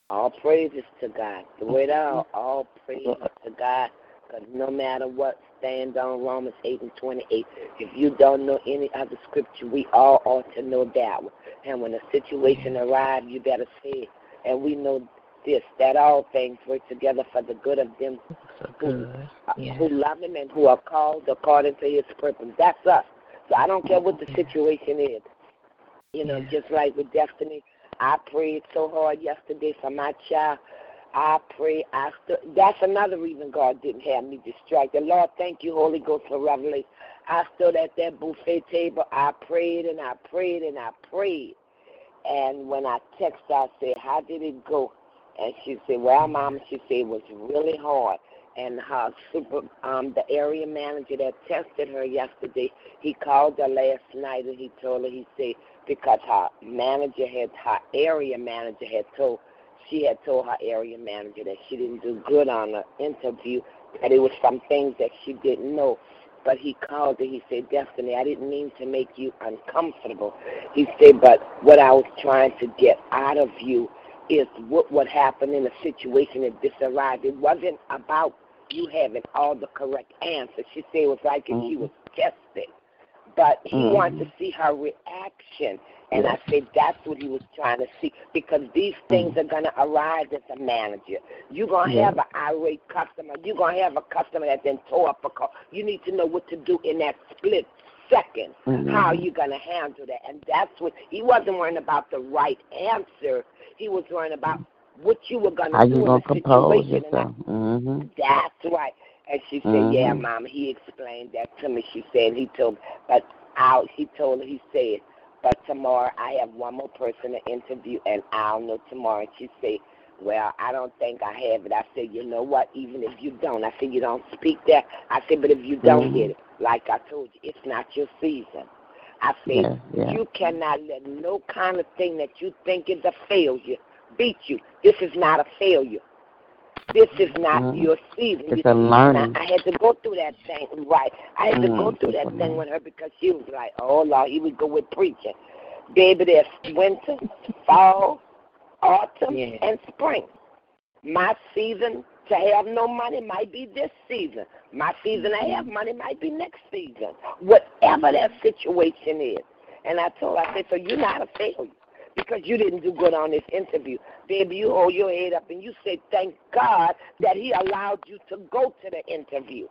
All praises to God. The way down, all praises to God. Because no matter what, stand on Romans 8 and 28. If you don't know any other scripture, we all ought to know that one. And when a situation arrives, you better say it. And we know this, that all things work together for the good of them who, uh, yeah. who love Him and who are called according to His purpose. That's us. So I don't care what the situation is. You know, just like with Destiny, I prayed so hard yesterday for my child. I pray. I st- That's another reason God didn't have me distracted. Lord, thank you, Holy Ghost, for revelation. I stood at that buffet table. I prayed and I prayed and I prayed. And when I texted, I said, "How did it go?" And she said, "Well, Mom," she said, "it was really hard." And her super, um, the area manager that tested her yesterday, he called her last night and he told her, he said, because her manager had her area manager had told she had told her area manager that she didn't do good on the interview, that it was some things that she didn't know. But he called her, he said, Destiny, I didn't mean to make you uncomfortable. He said, but what I was trying to get out of you is what would happen in a situation if this arrived. It wasn't about you having all the correct answers. She said it was like if she mm-hmm. was tested but he mm-hmm. wanted to see her reaction. And I said that's what he was trying to see because these things mm-hmm. are going to arise as a manager. You're going to yeah. have an irate customer. You're going to have a customer that then tore up a car. You need to know what to do in that split second. Mm-hmm. How are you going to handle that? And that's what he wasn't worrying about the right answer. He was worrying about what you were going to do in the situation. Mm-hmm. That's right. And she said, mm-hmm. "Yeah, Mama." He explained that to me. She said he told, but out. He told her. He said, "But tomorrow I have one more person to interview, and I'll know tomorrow." And she said, "Well, I don't think I have it." I said, "You know what? Even if you don't, I said you don't speak that. I said, but if you don't mm-hmm. get it, like I told you, it's not your season." I said, yeah, yeah. "You cannot let no kind of thing that you think is a failure beat you. This is not a failure." This is not mm-hmm. your season. It's a learning. I had to go through that thing, right? I had mm-hmm. to go mm-hmm. through that thing with her because she was like, "Oh Lord, he would go with preaching." Baby, there's winter, fall, autumn, yeah. and spring. My season to have no money might be this season. My season to have mm-hmm. money might be next season. Whatever that situation is. And I told her, I said, so you're not a failure because you didn't do good on this interview. Baby, you hold your head up and you say, thank God that He allowed you to go to the interview.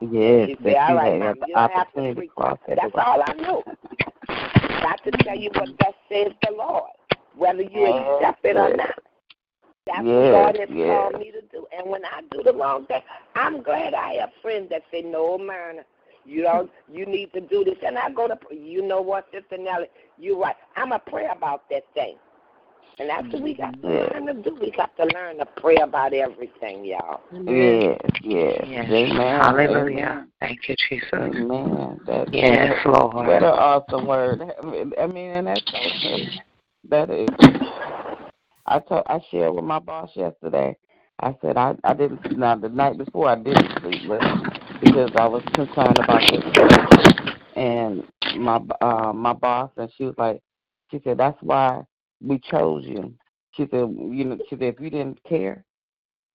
Yes, You say, all right, Mom, you don't have to opportunity to preach. cross that That's all I know. Got to tell you what that says the Lord, whether you accept it or not. That's what Yes, God has yes. called me to do. And when I do the wrong thing, I'm glad I have friends that say, No, man, you don't you need to do this. And I go to you know what, Sister Nellie, you're right. I'm a pray about that thing. And that's what we got to Yes. learn to do. We got to learn to pray about everything, y'all. Yes, yes. Yes. Amen. Hallelujah. Amen. Thank you, Jesus. Amen. That, Yes, What Lord. an awesome word. I mean, and that's so true. That is. I told, I shared with my boss yesterday. I said I, I didn't. Now the night before I didn't sleep well because I was concerned about this. And my uh my boss and she was like, she said that's why we chose you. She said you know she said if you didn't care,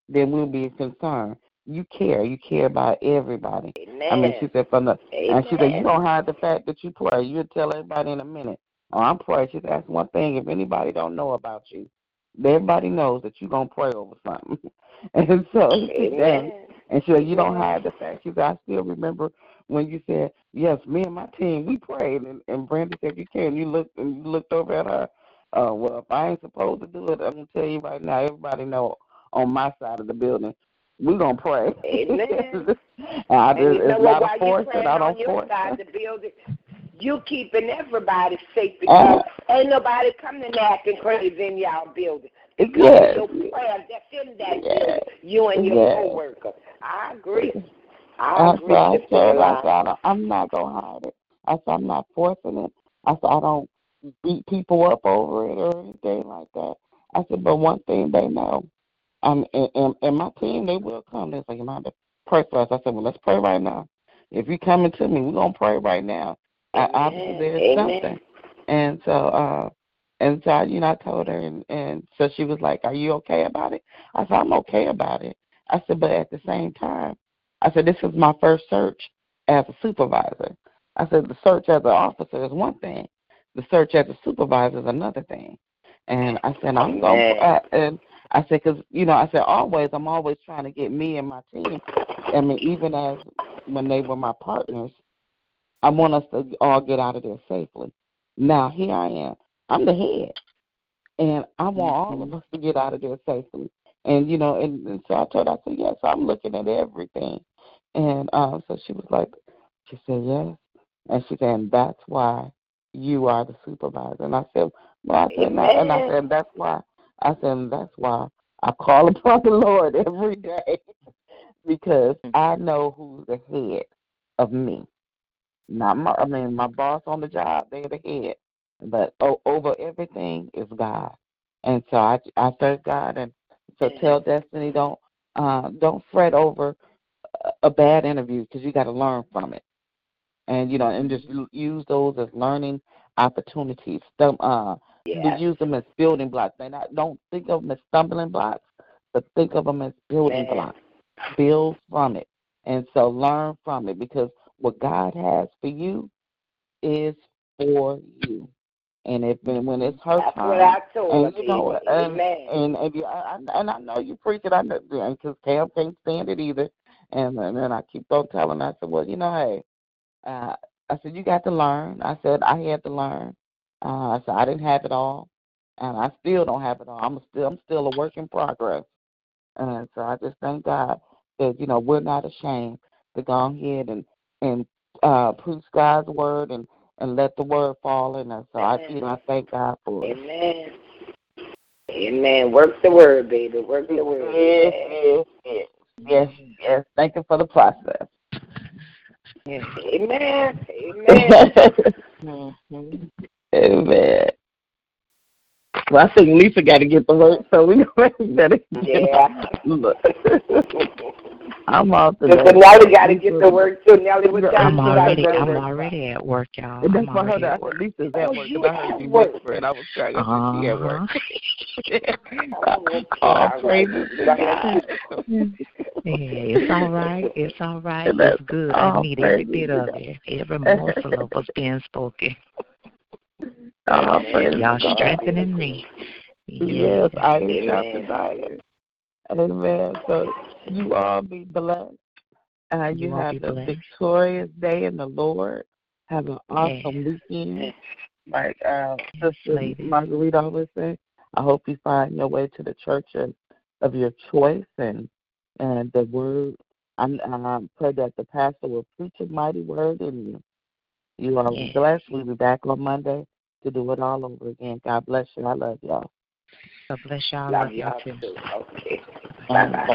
then we'll be concerned. You care. You care about everybody. Amen. I mean, she said from the and she said, You don't hide the fact that you pray. You'll tell everybody in a minute. Oh, I'm praying. She said, That's one thing. If anybody don't know about you, everybody knows that you're going to pray over something. and so, Amen. And said, You don't hide the fact. Said, I still remember when you said, Yes, me and my team, we prayed. And, and Brandy said, You can. You looked, and you looked over at her. Uh, well, if I ain't supposed to do it, I'm going to tell you right now, everybody know on my side of the building, we're going to pray. Amen. I just, you know it's what? not a you force that I on don't force. side the building, you keeping everybody safe Uh, because ain't nobody coming and acting crazy in y'all building. Because Yes. of your prayers that's that Yes. building, you and your Yes. co-workers. I agree. I agree, I Sister I Yolanda. said, I don't, I'm not going to hide it. I said, I'm not forcing it. I said, I don't beat people up over it or anything like that. I said, but one thing they know, um, and, and, and my team, they will come. They're like, you know, to pray for us. I said, well, let's pray right now. If you coming to me, we're going to pray right now. I, obviously, Amen. there's Amen. something. And so, uh, and so, I, you know, I told her, and, and so she was like, are you okay about it? I said, I'm okay about it. I said, but at the same time, I said, this is my first search as a supervisor. I said, the search as an officer is one thing. The search as a supervisor is another thing. And I said, I'm going to, and I said, because, you know, I said, always, I'm always trying to get me and my team. I mean, even as when they were my partners, I want us to all get out of there safely. Now, here I am. I'm the head. And I want all of us to get out of there safely. And, you know, and, and so I told her, I said, yes, I'm looking at everything. And uh, so she was like, she said, yes. And she said, and that's why you are the supervisor. And I said, well, I said, and I, and I said, that's why. I said, and that's why I call upon the Lord every day because I know who's the head of me. Not my, I mean, my boss on the job, they're the head. But over everything is God. And so I, I thank God. And so tell Destiny, don't, uh, don't fret over a- bad interview because you got to learn from it. And, you know, and just use those as learning opportunities. Stum- Uh, Yes. use them as building blocks. Not, don't think of them as stumbling blocks, but think of them as building Amen. blocks. Build from it. And so learn from it because what God has for you is for you. And if and when it's her That's time, what I told and you know, and Amen. and and, you, I, and I know you preach it. I know because Cam can't stand it either. And and then I keep on telling. her, I said, well, you know, hey, uh, I said you got to learn. I said I had to learn. Uh, I said I didn't have it all, and I still don't have it all. I'm still I'm still a work in progress. And so I just thank God that you know we're not ashamed to go ahead and and uh, preach God's word and and let the word fall in us. So I you know I thank God for it. Amen. Amen. Work the word, baby. Work the word. Yes, yes, yes, yes, yes. Thank you for the process. Amen. Amen. Mm-hmm. Amen. Amen. Well, I think Lisa got to get the work, so we better get Yeah. Look, I'm off Sister today. Nellie got to get to work too. Nellie, what time I'm got already to I'm work? already at work, y'all. And that's I'm why I heard already at work. Lisa's at Oh, work, you and I heard at you work. whispering. I was trying to see she at uh-huh. work. Oh, okay. All All right. praises to God. Yeah, it's all right. It's all right. It's good. I all need every praises bit of it. Every morsel of what's being spoken. Praises Y'all God. strengthening me. Yes, I am sharpened. Amen. So you all be blessed. Uh, you, you have a victorious day in the Lord. Have an awesome yes. weekend. Like uh, Sister Lady. Marguerite always I hope you find your way to the church of, of your choice and and the word. I pray that the pastor will preach a mighty word in you. You are yes. blessed. We'll be back on Monday to do it all over again. God bless you. I love y'all. God bless y'all. Love, love y'all too. too. Okay. Bye bye.